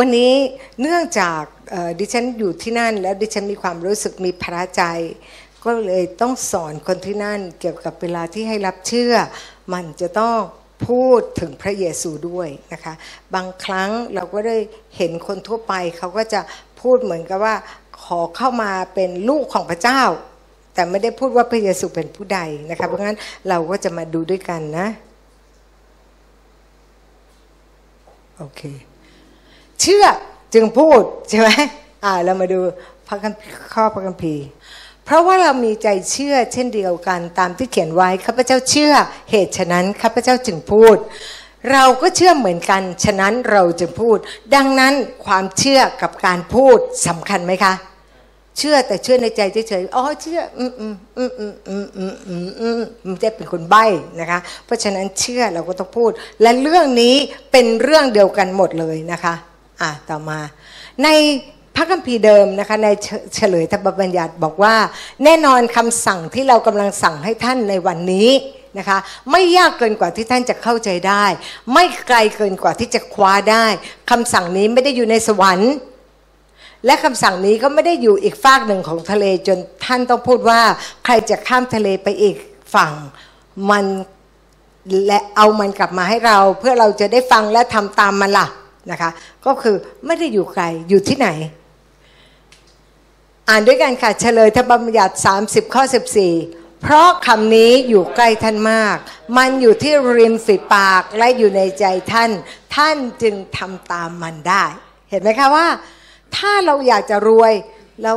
วันนี้เนื่องจากดิฉันอยู่ที่นั่น แล้วดิฉันมีความรู้สึกมีพระใจ ก็เลยต้องสอนคนที่นั่น เกี่ยวกับเวลาที่ให้รับเชื่อ มันจะต้องพูดถึงพระเยซูด้วยนะคะ บางครั้งเราก็ได้เห็นคนทั่วไป เขาก็จะพูดเหมือนกับว่าขอเข้ามาเป็นลูกของพระเจ้า แต่ไม่ได้พูดว่าพระเยซูเป็นผู้ใดนะคะเพราะงั้นเราก็จะมาดูด้วยกันนะโอเค เชื่อจึงพูดใช่ไหมอ่าเรามาดูพระคัมภีร์ข้อพระคัมภีร์เพราะว่าเรามีใจเชื่อเช่นเดียวกันตามที่เขียนไว้ข้าพเจ้าเชื่อ เหตุฉะนั้นข้าพเจ้าจึงพูด เราก็เชื่อเหมือนกัน ฉะนั้นเราจึงพูด ดังนั้นความเชื่อกับการพูดสำคัญไหมคะ เชื่อแต่เชื่อในใจเฉยๆอ๋อเชื่ออืมอืมอืมอืมอืมอืมอืมอืมมันจะเป็นคนใบ้นะคะ เพราะฉะนั้นเชื่อเราก็ต้องพูด และเรื่องนี้เป็นเรื่องเดียวกันหมดเลยนะคะ อะต่อมาในพระคัมภีร์เดิมนะคะในเฉลยธรรมบัญญัติบอกว่า แน่นอนคำสั่งที่เรากำลังสั่งให้ท่านในวันนี้นะคะไม่ยากเกินกว่าที่ท่านจะเข้าใจได้ ไม่ไกลเกินกว่าที่จะคว้าได้คำสั่งนี้ไม่ได้อยู่ในสวรรค์ และคำสั่งนี้ก็ไม่ได้อยู่อีกฝากหนึ่งของทะเลจนท่านต้องพูดว่า ใครจะข้ามทะเลไปอีกฝั่งมันและเอามันกลับมาให้เรา เพื่อเราจะได้ฟังและทำตามมันละ่ะ นะคะ ก็คือไม่ได้อยู่ไกลอยู่ที่ไหน อ่านด้วยกันค่ะเฉลยธรรมบัญญัติ 30 ข้อ 14 เพราะคำนี้อยู่ใกล้ท่านมาก มันอยู่ที่ริมฝีปากและอยู่ในใจท่าน ท่านจึงทำตามมันได้ เห็นไหมคะว่า ถ้าเราอยากจะรวยเรา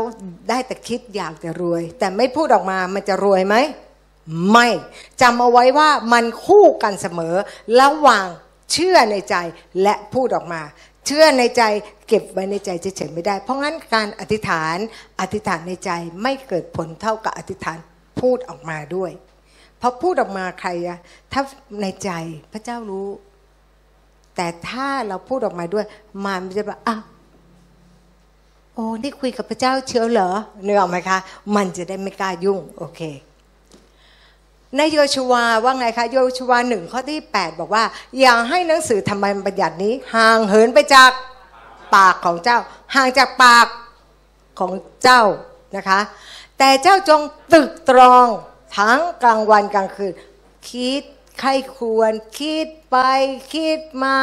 ได้แต่คิดอยากจะรวย แต่ไม่พูดออกมามันจะรวยไหมไม่จำเอาไว้ว่ามันคู่กันเสมอระหว่าง เชื่อในใจและพูดออกมา เชื่อในใจเก็บไว้ในใจเฉยๆไม่ได้ เพราะงั้นการอธิษฐานอธิษฐานในใจไม่เกิดผลเท่ากับอธิษฐานพูดออกมาด้วยพอพูดออกมาใครอะถ้าในใจพระเจ้ารู้ แต่ถ้าเราพูดออกมาด้วยมันจะแบบอ้าวโอ้นี่คุยกับพระเจ้าเชียวเหรอเนื้อออกไหมคะ มันจะได้ไม่กล้ายุ่ง โอเค ในโยชูวาว่าไงคะโยชูวาหนึ่งข้อที่ 8 บอกว่า อย่าให้หนังสือธรรมบัญญัตินี้ ห่างเหินไปจากปากของเจ้า ห่างจากปากของเจ้านะคะ แต่เจ้าจงตึกตรองทั้งกลางวันกลางคืน คิดใครควรคิดไปคิดมา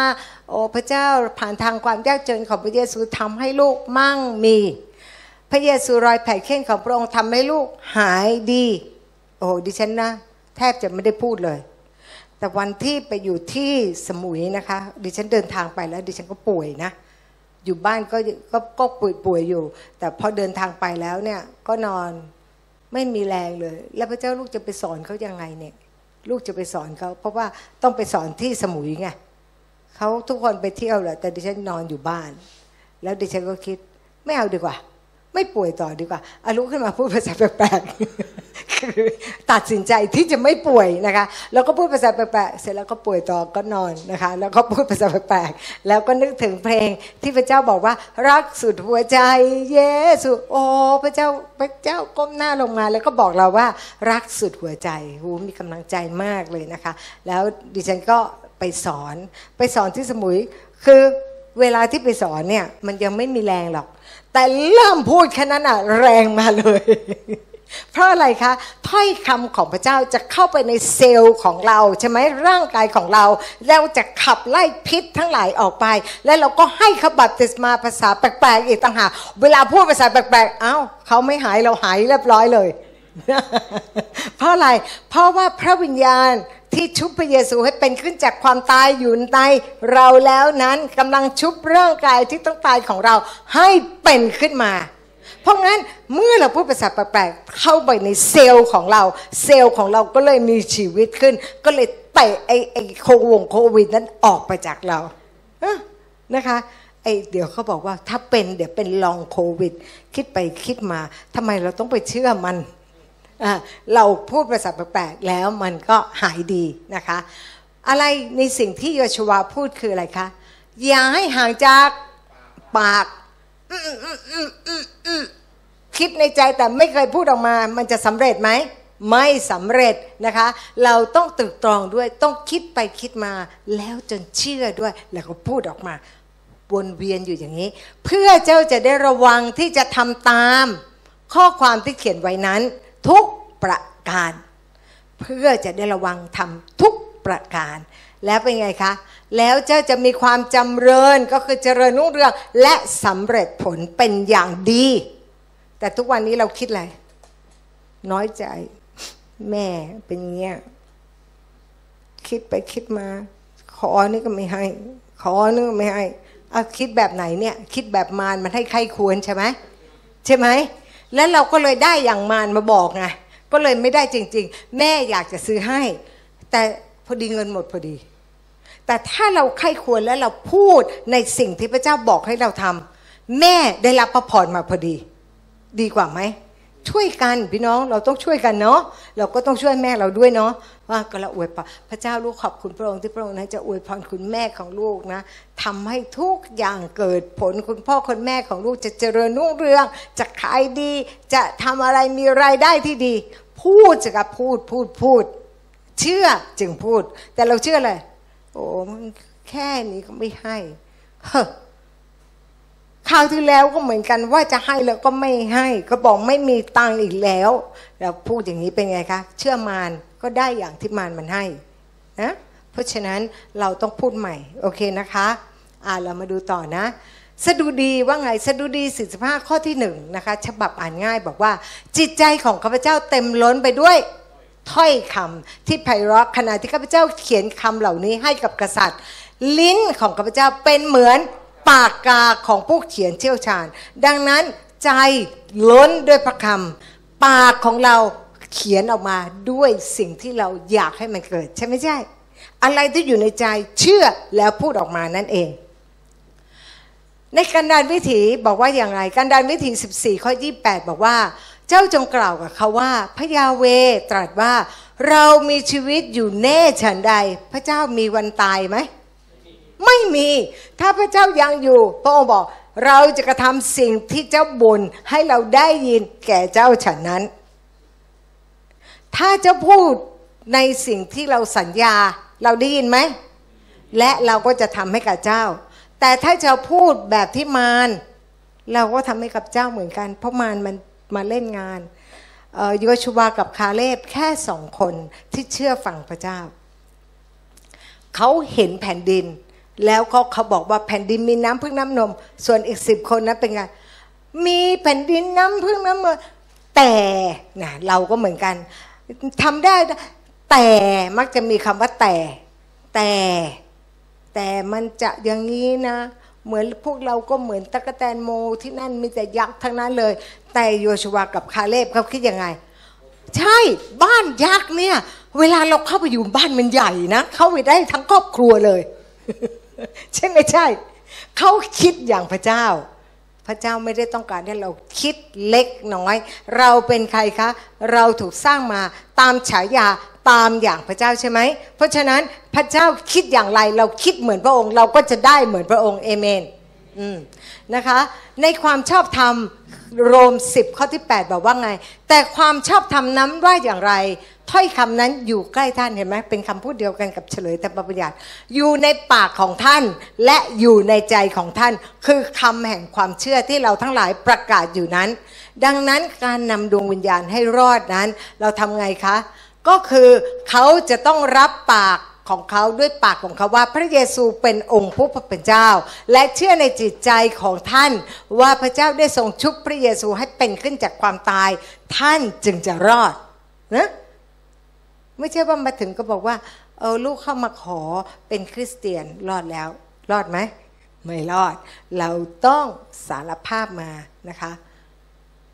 โอ้พระเจ้าผ่านทางความยากจนของพระเยซูทำให้ลูกมั่งมี พระเยซูรอยแผ่เข่นของพระองค์ทำให้ลูกหายดี โอ้ดิฉันนะ แทบจะไม่ได้พูดเลย แต่วันที่ไปอยู่ที่สมุยนะคะ ดิฉันเดินทางไปแล้ว ดิฉันก็ป่วยนะ อยู่บ้านก็ก็ก็ป่วยป่วยอยู่ แต่พอเดินทางไปแล้วเนี่ยก็นอนไม่มีแรงเลย แล้วพระเจ้าลูกจะไปสอนเขายังไงเนี่ย ลูกจะไปสอนเขาเพราะว่าต้องไปสอนที่สมุยไงเขาทุกคนไปเที่ยวแหละแต่ดิฉันนอนอยู่บ้าน แล้วดิฉันก็คิดไม่เอาดีกว่า ไม่ป่วยต่อดีกว่าอารุขึ้นมาพูดภาษาแปลกๆคือตัดสินใจที่จะไม่ป่วยนะคะ แล้วก็พูดภาษาแปลกๆเสร็จแล้วก็ป่วยต่อก็นอนนะคะ แล้วก็พูดภาษาแปลกๆแล้วก็นึกถึงเพลงที่พระเจ้าบอกว่า รักสุดหัวใจเยสุโอ้พระเจ้าพระเจ้าก้มหน้าลงมา แล้วก็บอกเราว่ารักสุดหัวใจหูมีกำลังใจมากเลยนะคะ แล้วดิฉันก็ไปสอนไปสอนที่สมุยคือ เวลาที่ไปสอนเนี่ยมันยังไม่มีแรงหรอก แต่เริ่มพูดแค่นั้นอะแรงมาเลย เพราะอะไรคะถ้อยคำของพระเจ้าจะเข้าไปในเซลล์ของเราใช่ไหมร่างกายของเราแล้วจะขับไล่พิษทั้งหลายออกไป แล้วเราก็ให้เขาบัพติศมาภาษาแปลกๆอีกต่างหากเวลาพูดภาษาแปลกๆเอ้าเขาไม่หายเราหายเรียบร้อยเลยเพราะอะไร เพราะว่าพระวิญญาณ ที่ชุบพระเยซูให้เป็นขึ้นจากความตายอยู่ในเราแล้วนั้นกำลังชุบร่างกายที่ต้องตายของเราให้เป็นขึ้นมา เพราะงั้นเมื่อเราพูดภาษาแปลกๆเข้าไปในเซลล์ของเรา เซลล์ของเราก็เลยมีชีวิตขึ้น ก็เลยเตะไอ้ไอ้โควงโควิดนั้นออกไปจากเรานะคะไอ้เดี๋ยวเขาบอกว่าถ้าเป็นเดี๋ยวเป็นลองโควิด คิดไปคิดมาทำไมเราต้องไปเชื่อมัน เราพูดภาษาแปลกๆแล้วมันก็หายดีนะคะ อะไรในสิ่งที่โยชวาพูดคืออะไรคะ อย่าให้ห่างจากปากคิดในใจแต่ไม่เคยพูดออกมา มันจะสำเร็จไหมไม่สำเร็จนะคะ เราต้องตึกตรองด้วยต้องคิดไปคิดมาแล้วจนเชื่อด้วย แล้วก็พูดออกมา วนเวียนอยู่อย่างนี้ เพื่อเจ้าจะได้ระวังที่จะทำตาม ข้อความที่เขียนไว้นั้น ทุกประการ เพื่อจะได้ระวังทำทุกประการ แล้วเป็นไงคะ แล้วเจ้าจะมีความจำเริญก็คือเจริญรุ่งเรืองและสำเร็จผลเป็นอย่างดี แต่ทุกวันนี้เราคิดอะไร น้อยใจ แม่เป็นเงี้ยคิดไปคิดมา ขอนี่ก็ไม่ให้ ขอนี่ก็ไม่ให้เอาคิดแบบไหนเนี่ย คิดแบบมารมันให้ใครควรใช่ไหมใช่ไหม แล้วเราก็เลยได้อย่างมารมาบอกไงก็เลยไม่ได้จริง ๆ แม่อยากจะซื้อให้ แต่พอดีเงินหมดพอดี แต่ถ้าเราไข้ควรแล้วเราพูดในสิ่งที่พระเจ้าบอกให้เราทำแม่ได้รับพระพรมาพอดี ดีกว่าไหม ช่วยกันพี่น้องเราต้องช่วยกันเนาะเราก็ต้องช่วยแม่เราด้วยเนาะว่าก็ละอวยพรพระเจ้าลูกขอบคุณพระองค์ที่พระองค์นั้นจะอวยพรคุณแม่ของลูกนะทำให้ทุกอย่างเกิดผลคุณพ่อคุณแม่ของลูกจะเจริญรุ่งเรือง จะขายดี จะทำอะไรมีรายได้ที่ดี พูดจะกับพูดพูดพูด เชื่อจึงพูด แต่เราเชื่ออะไรโอ้มันแค่นี้ก็ไม่ให้เฮ้อ คราวที่แล้วก็เหมือนกันว่าจะให้แล้วก็ไม่ให้ ก็บอกไม่มีตังค์อีกแล้วแล้วพูดอย่างนี้เป็นไงคะเชื่อมารก็ได้อย่างที่มารมันให้นะเพราะฉะนั้นเราต้องพูดใหม่โอเคนะคะอ่าเรามาดูต่อนะสดุดีว่าไงสดุดี45ข้อที่หนึ่งนะคะฉบับอ่านง่ายบอกว่า จิตใจของข้าพเจ้าเต็มล้นไปด้วยถ้อยคำที่ไพเราะขณะที่ข้าพเจ้าเขียนคำเหล่านี้ให้กับกษัตริย์ ลิ้นของข้าพเจ้าเป็นเหมือน ปากกาของผู้เขียนเชี่ยวชาญ ดังนั้นใจล้นด้วยพระคำปากของเราเขียนออกมาด้วยสิ่งที่เราอยากให้มันเกิด ใช่ไหมใช่ อะไรที่อยู่ในใจเชื่อแล้วพูดออกมานั่นเอง ในการดานวิถีบอกว่าอย่างไรการดานวิถี 14 ข้อ 28 บอกว่า เจ้าจงกล่าวกับเขาว่า พระยาเวตรัสว่า เรามีชีวิตอยู่แน่ฉันใด พระเจ้ามีวันตายไหม ไม่มี ถ้าพระเจ้ายังอยู่ พระองค์บอกเราจะกระทำสิ่งที่เจ้าบ่นให้เราได้ยินแก่เจ้าฉันนั้น ถ้าเจ้าพูดในสิ่งที่เราสัญญาเราได้ยินไหม และเราก็จะทำให้กับเจ้า แต่ถ้าจะพูดแบบที่มารเราก็ทำให้กับเจ้าเหมือนกัน เพราะมารมันมาเล่นงานโยชูวากับคาเลบแค่สองคนที่เชื่อฟังพระเจ้า เขาเห็นแผ่นดิน แล้วเขาเขาบอกว่าแผ่นดินมีน้ำพึ่งน้ำนม ส่วนอีกสิบคนนั้นเป็นไงมีแผ่นดินน้ำพึ่งน้ำนมแต่นะเราก็เหมือนกันทำได้ แต่มักจะมีคำว่าแต่ แต่ แต่มันจะอย่างนี้นะเหมือนพวกเราก็เหมือนตะกแตนโมที่นั่นมีแต่ยักษ์ทั้งนั้นเลย แต่โยชวากับคาเลบเขาคิดยังไง ใช่บ้านยักษ์เนี่ย เวลาเราเข้าไปอยู่บ้านมันใหญ่นะ เข้าไปได้ทั้งครอบครัวเลย ใช่ไม่ใช่ เขาคิดอย่างพระเจ้า พระเจ้าไม่ได้ต้องการให้เราคิดเล็กน้อย เราเป็นใครคะ เราถูกสร้างมาตามฉายาตามอย่างพระเจ้าใช่ไหม เพราะฉะนั้นพระเจ้าคิดอย่างไร เราคิดเหมือนพระองค์ เราก็จะได้เหมือนพระองค์เอเมนนะคะ ในความชอบธรรมโรม 10 ข้อที่ 8 บอกว่าไง แต่ความชอบธรรมนั้นว่าอย่างไร ถ้อยคำนั้นอยู่ใกล้ท่านเห็นไหมเป็นคำพูดเดียวกันกับเฉลยแต่ประญัติอยู่ในปากของท่านและอยู่ในใจของท่าน คือคำแห่งความเชื่อที่เราทั้งหลายประกาศอยู่นั้น ดังนั้นการนำดวงวิญญาณให้รอดนั้น เราทำไงคะ ก็คือเขาจะต้องรับปากของเขาด้วยปากของเขาว่าพระเยซูเป็นองค์ผู้เป็นเจ้า และเชื่อในจิตใจของท่าน ว่าพระเจ้าได้ทรงชุบพระเยซูให้เป็นขึ้นจากความตาย ท่านจึงจะรอดนะ ไม่ใช่ว่ามาถึงก็บอกว่าเออลูกเข้ามาขอเป็นคริสเตียนรอดแล้ว รอดไหมไม่รอด เราต้องสารภาพมานะคะ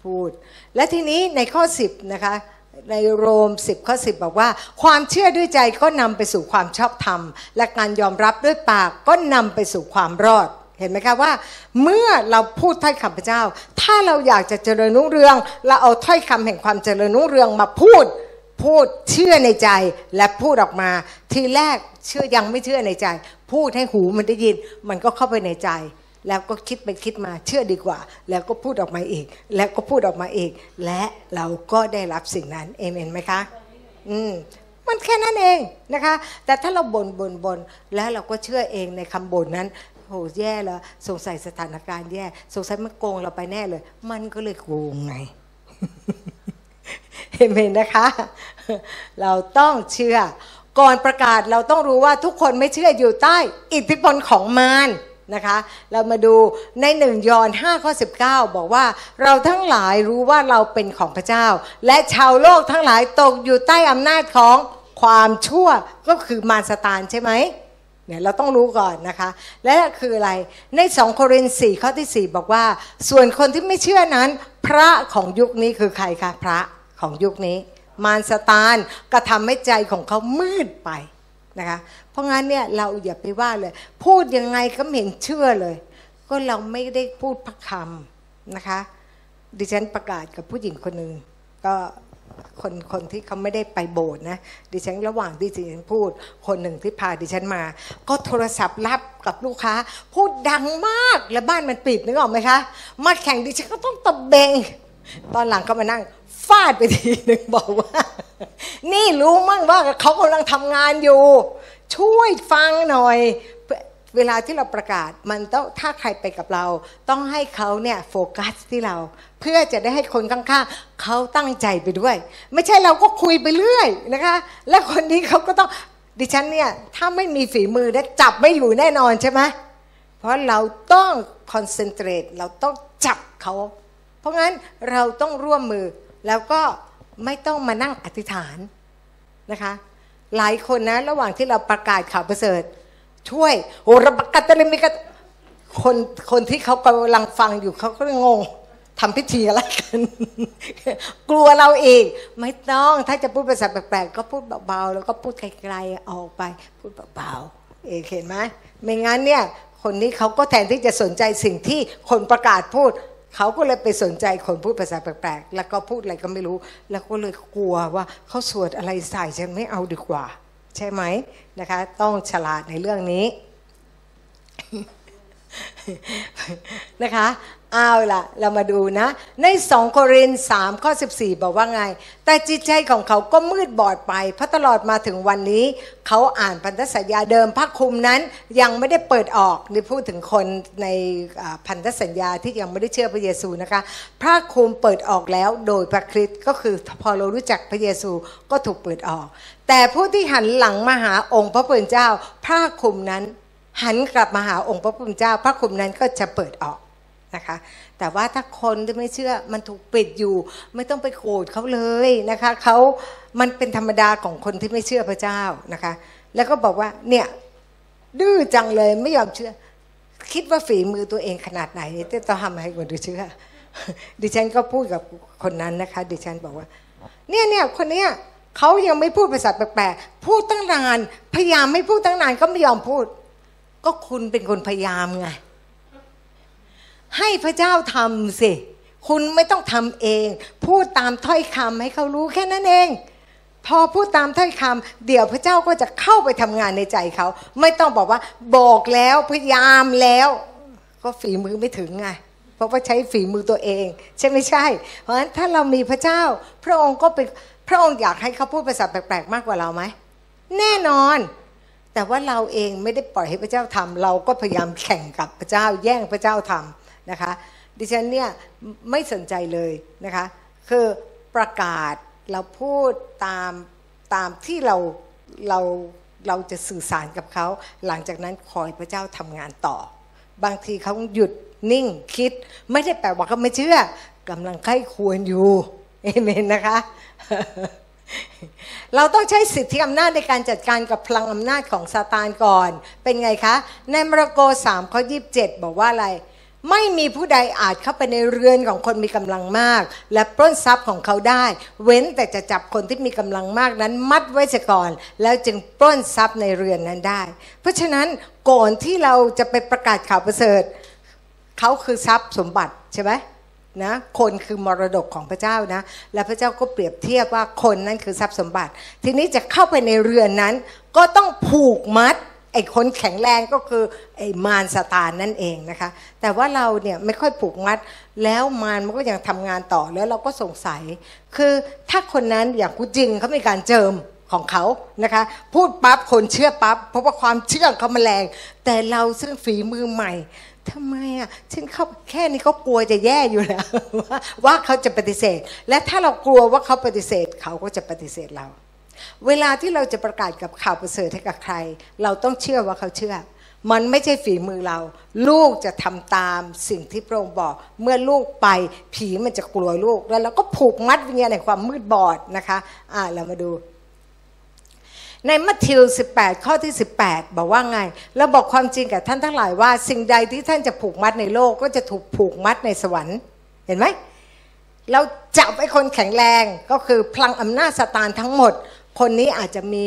พูด และทีนี้ในข้อ 10 นะคะในโรม 10 ข้อ 10 บอกว่า ความเชื่อด้วยใจก็นำไปสู่ความชอบธรรม และการยอมรับด้วยปากก็นำไปสู่ความรอดเห็นไหมคะว่า เมื่อเราพูดถ้อยคำพระเจ้า ถ้าเราอยากจะเจริญรุ่งเรือง เราเอาถ้อยคำแห่งความเจริญรุ่งเรืองมาพูด พูดเชื่อในใจและพูดออกมา ทีแรกเชื่อยังไม่เชื่อในใจ พูดให้หูมันได้ยิน มันก็เข้าไปในใจ แล้วก็คิดไปคิดมาเชื่อดีกว่า แล้วก็พูดออกมาอีก แล้วก็พูดออกมาอีก และเราก็ได้รับสิ่งนั้นเอเมนไหมคะ อืมมันแค่นั้นเองนะคะ แต่ถ้าเราบน่นบ่นบ่นแล้วเราก็เชื่อเองในคำบ่นนั้นโหแย่แล้วสงสัยสถานการณ์แย่ สงสัยมันโกงเราไปแน่เลย มันก็เลยโกงไง เห็นไหมนะคะ เราต้องเชื่อ ก่อนประกาศเราต้องรู้ว่าทุกคนไม่เชื่ออยู่ใต้ อิทธิพลของมารนะคะ เรามาดูในหนึ่งยอห์น5ข้อ19 บอกว่าเราทั้งหลายรู้ว่าเราเป็นของพระเจ้า และชาวโลกทั้งหลายตกอยู่ใต้อำนาจของความชั่วก็คือมารสตานใช่ไหม เนี่ยเราต้องรู้ก่อนนะคะ และคืออะไรในสองโครินธ์4ข้อที่ 4 บอกว่า ส่วนคนที่ไม่เชื่อนั้น พระของยุคนี้คือใครคะพระของยุคนี้ มารสตานก็ทำให้ใจของเขามืดไปนะคะเพราะงั้นเนี่ยเราอย่าไปว่าเลย พูดยังไงก็ไม่เห็นเชื่อเลย ก็เราไม่ได้พูดพระคำนะคะ ดิฉันประกาศกับผู้หญิงคนหนึ่งก็ คนคนที่เขาไม่ได้ไปโบสถ์นะ ดิฉันระหว่างที่ดิฉันพูด คนหนึ่งที่พาดิฉันมา ก็โทรศัพท์รับกับลูกค้า พูดดังมากแล้วบ้านมันปิดนึกออกไหมคะมาแข่งดิฉันก็ต้องตะเบง ตอนหลังเขามานั่งฟาดไปทีหนึ่งบอกว่า นี่รู้มั่งว่าเขากำลังทำงานอยู่ ช่วยฟังหน่อย เวลาที่เราประกาศมันต้องถ้าใครไปกับเรา ต้องให้เขาเนี่ยโฟกัสที่เรา เพื่อจะได้ให้คนข้างๆเขาตั้งใจไปด้วย ไม่ใช่เราก็คุยไปเรื่อยนะคะ และคนนี้เขาก็ต้องดิฉันเนี่ยถ้าไม่มีฝีมือเนี่ยจับไม่อยู่แน่นอนใช่ไหมเพราะเราต้องคอนเซนเทรตเราต้องจับเขาเพราะงั้นเราต้องร่วมมือแล้วก็ไม่ต้องมานั่งอธิษฐานนะคะ หลายคนนะระหว่างที่เราประกาศข่าวประเสริฐ ช่วยโอระบักกัตเลมิกคนคนที่เขากำลังฟังอยู่เขาก็งงทำพิธีอะไรกัน กลัวเราเองไม่ต้องถ้าจะพูดภาษาแปลกๆก็พูดเบาๆแล้วก็พูดไกลๆออกไป พูดเบาๆเอเห็นไหมไม่งั้นเนี่ยคนนี้เขาก็แทนที่จะสนใจสิ่งที่คนประกาศพูด เขาก็เลยไปสนใจคนพูดภาษาแปลกๆ แล้วก็พูดอะไรก็ไม่รู้ แล้วก็เลยกลัวว่าเขาสวดอะไรใส่ฉันไม่เอาดีกว่า ใช่ไหมนะคะ ต้องฉลาดในเรื่องนี้ นะคะเอาล่ะ เรามาดูนะ ในสองโครินสามข้อ 14 บอกว่าไง แต่จิตใจของเขาก็มืดบอดไปเพราะตลอดมาถึงวันนี้ เขาอ่านพันธสัญญาเดิมพระคุมนั้นยังไม่ได้เปิดออกนี่พูดถึงคนในพันธสัญญาที่ยังไม่ได้เชื่อพระเยซูนะคะ พระคุมเปิดออกแล้วโดยพระคริสต์ก็คือพอเรารู้จักพระเยซูก็ถูกเปิดออก แต่ผู้ที่หันหลังมาหาองค์พระผู้เป็นเจ้าพระคุมนั้น หันกลับมาหาองค์พระผู้เป็นเจ้า พระคุมนั้นก็จะเปิดออกนะคะ แต่ว่าถ้าคนที่ไม่เชื่อมันถูกปิดอยู่ ไม่ต้องไปโกรธเขาเลยนะคะเขามันเป็นธรรมดาของคนที่ไม่เชื่อพระเจ้านะคะ แล้วก็บอกว่าเนี่ยดื้อจังเลยไม่ยอมเชื่อ คิดว่าฝีมือตัวเองขนาดไหนที่ต้องทำให้คนดูเชื่อ ดิฉันก็พูดกับคนนั้นนะคะ ดิฉันบอกว่า เนี่ยเนี่ยคนเนี้ยเขายังไม่พูดภาษาแปลกๆพูดตั้งนานพยายามไม่พูดตั้งนานก็ไม่ยอมพูด ก็คุณเป็นคนพยายามไง ให้พระเจ้าทำสิ คุณไม่ต้องทำเอง พูดตามถ้อยคำให้เขารู้แค่นั้นเอง พอพูดตามถ้อยคำเดี๋ยวพระเจ้าก็จะเข้าไปทำงานในใจเขา ไม่ต้องบอกว่า บอกแล้วพยายามแล้ว ก็ฝีมือไม่ถึงไงเพราะว่าใช้ฝีมือตัวเอง ใช่ไม่ใช่ เพราะฉะนั้นถ้าเรามีพระเจ้า พระองค์ก็เป็นพระองค์อยากให้เขาพูดภาษาแปลกๆมากกว่าเราไหมแน่นอน แต่ว่าเราเองไม่ได้ปล่อยให้พระเจ้าทำเราก็พยายามแข่งกับพระเจ้าแย่งพระเจ้าทำนะคะ ดิฉันเนี่ยไม่สนใจเลยนะคะ คือประกาศเราพูดตามตามที่เราเราเราจะสื่อสารกับเขา หลังจากนั้นคอยพระเจ้าทำงานต่อ บางทีเขาหยุดนิ่งคิด ไม่ได้แปลว่าเขาไม่เชื่อกำลังใคร่ควรอยู่เอเมนนะคะ เราต้องใช้สิทธิอำนาจในการจัดการกับพลังอำนาจของซาตานก่อน เป็นไงคะ ในมรโกสามข้อยีิบเจ็ดบอกว่าอะไร ไม่มีผู้ใดอาจเข้าไปในเรือนของคนมีกำลังมาก และปล้นทรัพย์ของเขาได้ เว้นแต่จะจับคนที่มีกำลังมากนั้นมัดไว้เสียก่อน แล้วจึงปล้นทรัพย์ในเรือนนั้นได้ เพราะฉะนั้นก่อนที่เราจะไปประกาศข่าวประเสริฐ เขาคือทรัพย์สมบัติใช่ไหม นะคนคือมรดกของพระเจ้านะ และพระเจ้าก็เปรียบเทียบว่าคนนั้นคือทรัพย์สมบัติ ทีนี้จะเข้าไปในเรือนนั้น ก็ต้องผูกมัดไอ้คนแข็งแรงก็คือไอ้มารสตานนั่นเองนะคะ แต่ว่าเราเนี่ยไม่ค่อยผูกมัด แล้วมารมันก็ยังทำงานต่อแล้วเราก็สงสัย คือถ้าคนนั้นอย่างกูจริงเขามีการเจิมของเขานะคะ พูดปั๊บคนเชื่อปั๊บเพราะว่าความเชื่อเขามาแรง แต่เราซึ่งฝีมือใหม่ ทำไมอะฉันเขาแค่นี้เขากลัวจะแย่อยู่แล้วว่าว่าเขาจะปฏิเสธ และถ้าเรากลัวว่าเขาปฏิเสธ เขาก็จะปฏิเสธเรา เวลาที่เราจะประกาศกับข่าวประเสริฐให้กับใคร เราต้องเชื่อว่าเขาเชื่อ มันไม่ใช่ฝีมือเรา ลูกจะทำตามสิ่งที่พระองค์บอก เมื่อลูกไปผีมันจะกลัวลูกแล้วเราก็ผูกมัดวิญญาณในความมืดบอดนะคะ อ่าเรามาดู ในมัทธิว 18 ข้อที่ 18 บอกว่าไง เราบอกความจริงกับท่านทั้งหลายว่า สิ่งใดที่ท่านจะผูกมัดในโลกก็จะถูกผูกมัดในสวรรค์ เห็นไหม เราจับไอ้คนแข็งแรงก็คือพลังอำนาจสตานทั้งหมด คนนี้อาจจะมี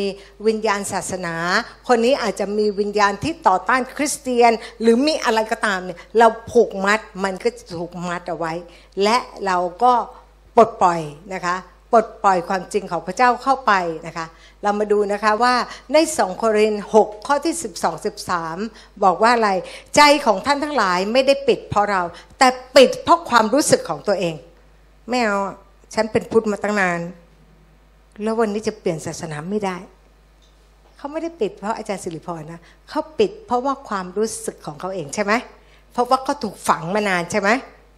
วิญญาณศาสนา คนนี้อาจจะมีวิญญาณที่ต่อต้านคริสเตียน หรือมีอะไรก็ตามเนี่ยเราผูกมัดมันก็จะถูกมัดเอาไว้ และเราก็ปลดปล่อยนะคะ ปลดปล่อยความจริงของพระเจ้าเข้าไปนะคะ เรามาดูนะคะว่าใน2โครินธ์6ข้อที่ 12 13 บอกว่าอะไร ใจของท่านทั้งหลายไม่ได้ปิดเพราะเรา แต่ปิดเพราะความรู้สึกของตัวเอง ไม่เอา ฉันเป็นพุทธมาตั้งนาน แล้ววันนี้จะเปลี่ยนศาสนาไม่ได้ เขาไม่ได้ปิดเพราะอาจารย์สิริพรนะเขาปิดเพราะว่าความรู้สึกของเขาเองใช่ไหมเพราะว่าเขาถูกฝังมานานใช่ไหม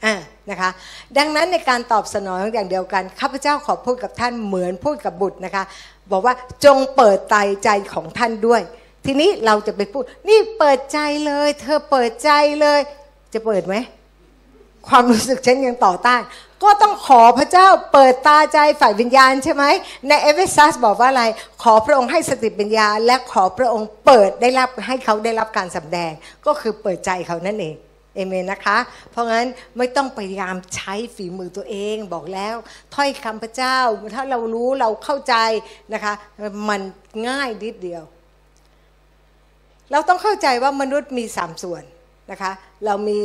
อ่านะคะดังนั้นในการตอบสนองอย่างเดียวกันข้าพเจ้าขอพูดกับท่านเหมือนพูดกับบุตรนะคะ บอกว่าจงเปิดใจใจของท่านด้วย ทีนี้เราจะไปพูด นี่เปิดใจเลย เธอเปิดใจเลย จะเปิดไหมความรู้สึกฉันยังต่อต้าน ก็ต้องขอพระเจ้าเปิดตาใจฝ่ายวิญญาณใช่ไหมในเอเวซัสบอกว่าอะไร ขอพระองค์ให้สติปัญญา และขอพระองค์เปิดได้รับให้เขาได้รับการสำแดง ก็คือเปิดใจเขานั่นเอง เอเมนนะคะ เพราะงั้นไม่ต้องพยายามใช้ฝีมือตัวเองบอกแล้ว ถ้อยคำพระเจ้าถ้าเรารู้เราเข้าใจนะคะ มันง่ายนิดเดียว เราต้องเข้าใจว่ามนุษย์มีสามส่วนนะคะ เรามี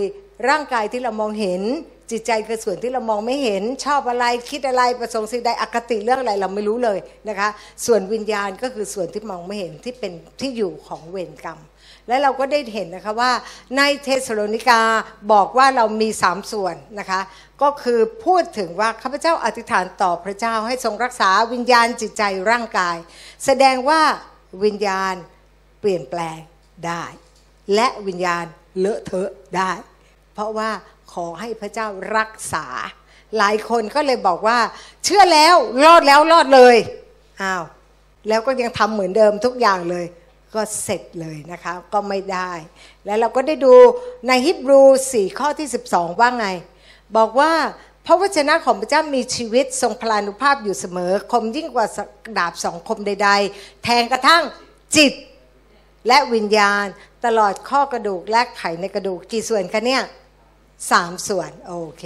ร่างกายที่เรามองเห็นจิตใจคือส่วนที่เรามองไม่เห็นชอบอะไรคิดอะไรประสงค์สิ่งใดอคติเรื่องอะไรเราไม่รู้เลยนะคะ ส่วนวิญญาณก็คือส่วนที่มองไม่เห็นที่เป็นที่อยู่ของเวรกรรม และเราก็ได้เห็นนะคะว่าในเทสโลนิกาบอกว่าเรามีสามส่วนนะคะ ก็คือพูดถึงว่าข้าพเจ้าอธิษฐานต่อพระเจ้าให้ทรงรักษาวิญญาณจิตใจร่างกาย แสดงว่าวิญญาณเปลี่ยนแปลงได้ และวิญญาณเลอะเทอะได้ เพราะว่าขอให้พระเจ้ารักษา หลายคนก็เลยบอกว่า เชื่อแล้วรอดแล้วรอดเลยอ้าวแล้วก็ยังทำเหมือนเดิมทุกอย่างเลย ก็เสร็จเลยนะคะก็ไม่ได้ แล้วเราก็ได้ดูในฮิบรู4ข้อที่ 12 ว่าไง บอกว่าพระวจนะของพระเจ้ามีชีวิตทรงพลานุภาพอยู่เสมอ คมยิ่งกว่าดาบสองคมใด ๆ แทงกระทั่งจิตและวิญญาณตลอดข้อกระดูกและไขในกระดูกกี่ส่วนคะเนี่ยสามส่วน โอเค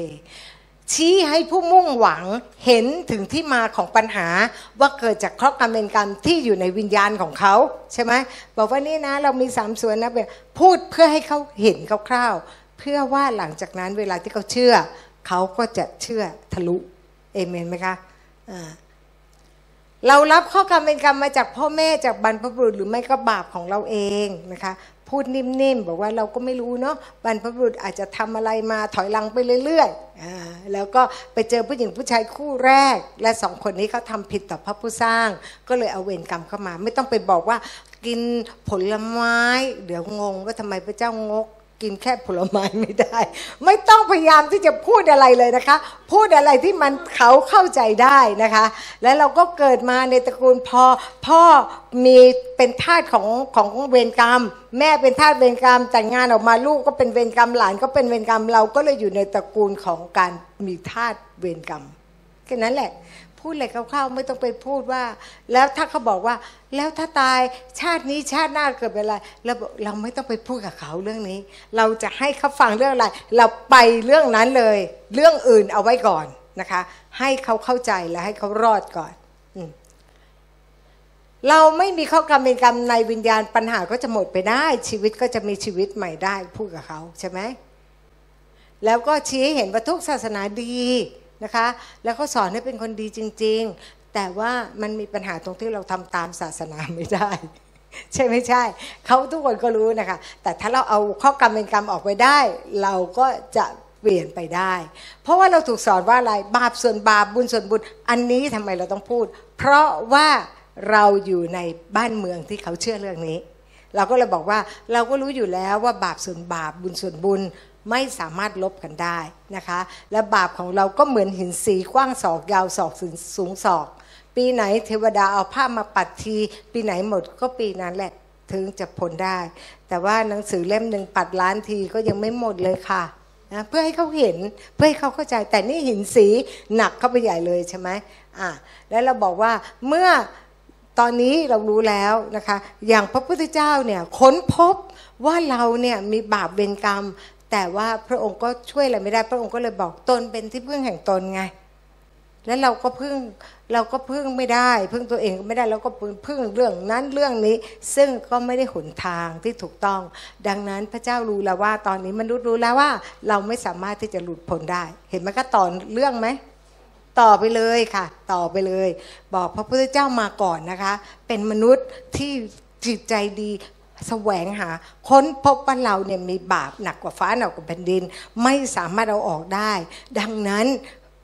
ชี้ให้ผู้มุ่งหวังเห็นถึงที่มาของปัญหาว่าเกิดจากเคราะห์กรรมเป็นกรรมที่อยู่ในวิญญาณของเขาใช่ไหมบอกว่านี่นะเรามีสามส่วนนะแบบพูดเพื่อให้เขาเห็นคร่าวๆเพื่อว่าหลังจากนั้นเวลาที่เขาเชื่อ เขาก็จะเชื่อทะลุเอเมนไหมคะอ่าเรารับข้อกรรมเป็นกรรมมาจากพ่อแม่จากบรรพบุรุษหรือไม่ก็บาปของเราเองนะคะ พูดนิ่มๆบอกว่าเราก็ไม่รู้เนาะบรรพบุรุษอาจจะทำอะไรมาถอยหลังไปเรื่อยๆแล้วก็ไปเจอผู้หญิงผู้ชายคู่แรก และสองคนนี้เขาทำผิดต่อพระผู้สร้าง ก็เลยเอาเวรกรรมเข้ามา ไม่ต้องไปบอกว่ากินผลไม้ เดี๋ยวงงว่าทำไมพระเจ้างก กินแค่ผลไม้ไม่ได้ ไม่ต้องพยายามที่จะพูดอะไรเลยนะคะ พูดอะไรที่มันเขาเข้าใจได้นะคะ และเราก็เกิดมาในตระกูลพ่อพ่อมีเป็นทาสของของเวรกรรม แม่เป็นทาสเวรกรรมแต่งงานออกมาลูกก็เป็นเวรกรรมหลานก็เป็นเวรกรรมเราก็เลยอยู่ในตระกูลของการมีทาสเวรกรรมแค่นั้นแหละ พูดอะไรคร่าวๆไม่ต้องไปพูดว่า แล้วถ้าเขาบอกว่า แล้วถ้าตายชาตินี้ชาติหน้าเกิดเป็นอะไรเราเราไม่ต้องไปพูดกับเขาเรื่องนี้ เราจะให้เขาฟังเรื่องอะไร เราไปเรื่องนั้นเลย เรื่องอื่นเอาไว้ก่อนนะคะ ให้เขาเข้าใจและให้เขารอดก่อนเราไม่มีข้อกรรมเป็นกรรมในวิญญาณปัญหาก็จะหมดไปได้ ชีวิตก็จะมีชีวิตใหม่ได้พูดกับเขาใช่ไหมแล้วก็ชี้ให้เห็นว่าทุกศาสนาดี นะคะ แล้วก็สอนให้เป็นคนดีจริง ๆ แต่ว่ามันมีปัญหาตรงที่เราทำตามศาสนาไม่ได้ ใช่ไม่ใช่ เขาทุกคนก็รู้นะคะ แต่ถ้าเราเอาข้อกรรมเป็นกรรมออกไปได้ เราก็จะเปลี่ยนไปได้ เพราะว่าเราถูกสอนว่าอะไรบาปส่วนบาปบุญส่วนบุญ อันนี้ทำไมเราต้องพูด เพราะว่าเราอยู่ในบ้านเมืองที่เขาเชื่อเรื่องนี้ เราก็เลยบอกว่าเราก็รู้อยู่แล้วว่าบาปส่วนบาปบุญส่วนบุญ ไม่สามารถลบกันได้นะคะ และบาปของเราก็เหมือนหินสีกว้างศอกยาวศอกสูงศอก ปีไหนเทวดาเอาผ้ามาปัดที ปีไหนหมดก็ปีนั้นแหละถึงจะพ้นได้ แต่ว่าหนังสือเล่มหนึ่งปัดล้านทีก็ยังไม่หมดเลยค่ะนะเพื่อให้เขาเห็นเพื่อให้เขาเข้าใจแต่นี่หินสีหนักเข้าไปใหญ่เลยใช่ไหมอะแล้วเราบอกว่าเมื่อตอนนี้เรารู้แล้วนะคะ อย่างพระพุทธเจ้าเนี่ยค้นพบว่าเราเนี่ยมีบาปเวรกรรม แต่ว่าพระองค์ก็ช่วยอะไรไม่ได้ พระองค์ก็เลยบอกตนเป็นที่พึ่งแห่งตนไง แล้วเราก็พึ่งเราก็พึ่งไม่ได้ พึ่งตัวเองก็ไม่ได้เราก็พึ่งเรื่องนั้นเรื่องนี้ ซึ่งก็ไม่ได้หนทางที่ถูกต้อง ดังนั้นพระเจ้ารู้แล้วว่า ตอนนี้มนุษย์รู้แล้วว่า เราไม่สามารถที่จะหลุดพ้นได้ เห็นไหมก็ต่อเรื่องไหมต่อไปเลยค่ะ ต่อไปเลย บอกพระพุทธเจ้ามาก่อนนะคะ เป็นมนุษย์ที่จิตใจดี แสวงหา ค้นพบว่าเราเนี่ยมีบาปหนักกว่าฟ้าหนักกว่าแผ่นดิน ไม่สามารถเอาออกได้ ดังนั้น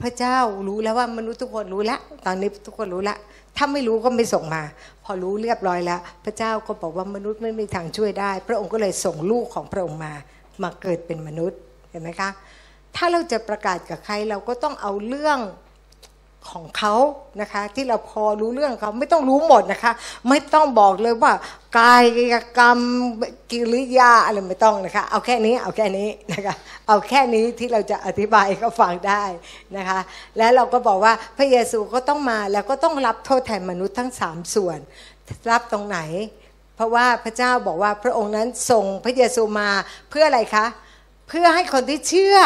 พระเจ้ารู้แล้วว่ามนุษย์ทุกคนรู้แล้วตอนนี้ทุกคนรู้แล้วถ้าไม่รู้ก็ไม่ส่งมา พอรู้เรียบร้อยแล้ว พระเจ้าก็บอกว่ามนุษย์ไม่มีทางช่วยได้ พระองค์ก็เลยส่งลูกของพระองค์มามาเกิดเป็นมนุษย์เห็นไหมคะ ถ้าเราจะประกาศกับใครเราก็ต้องเอาเรื่อง ของเขานะคะ ที่เราพอรู้เรื่องเขาไม่ต้องรู้หมดนะคะ ไม่ต้องบอกเลยว่ากายกรรมกิริยาอะไรไม่ต้องนะคะ เอาแค่นี้เอาแค่นี้นะคะเอาแค่นี้ที่เราจะอธิบายก็ฟังได้นะคะ แล้วเราก็บอกว่าพระเยซูก็ต้องมาแล้วก็ต้องรับโทษแทนมนุษย์ทั้งสามส่วน รับตรงไหน เพราะว่าพระเจ้าบอกว่าพระองค์นั้นส่งพระเยซูมาเพื่ออะไรคะเพื่อให้คนที่เชื่อ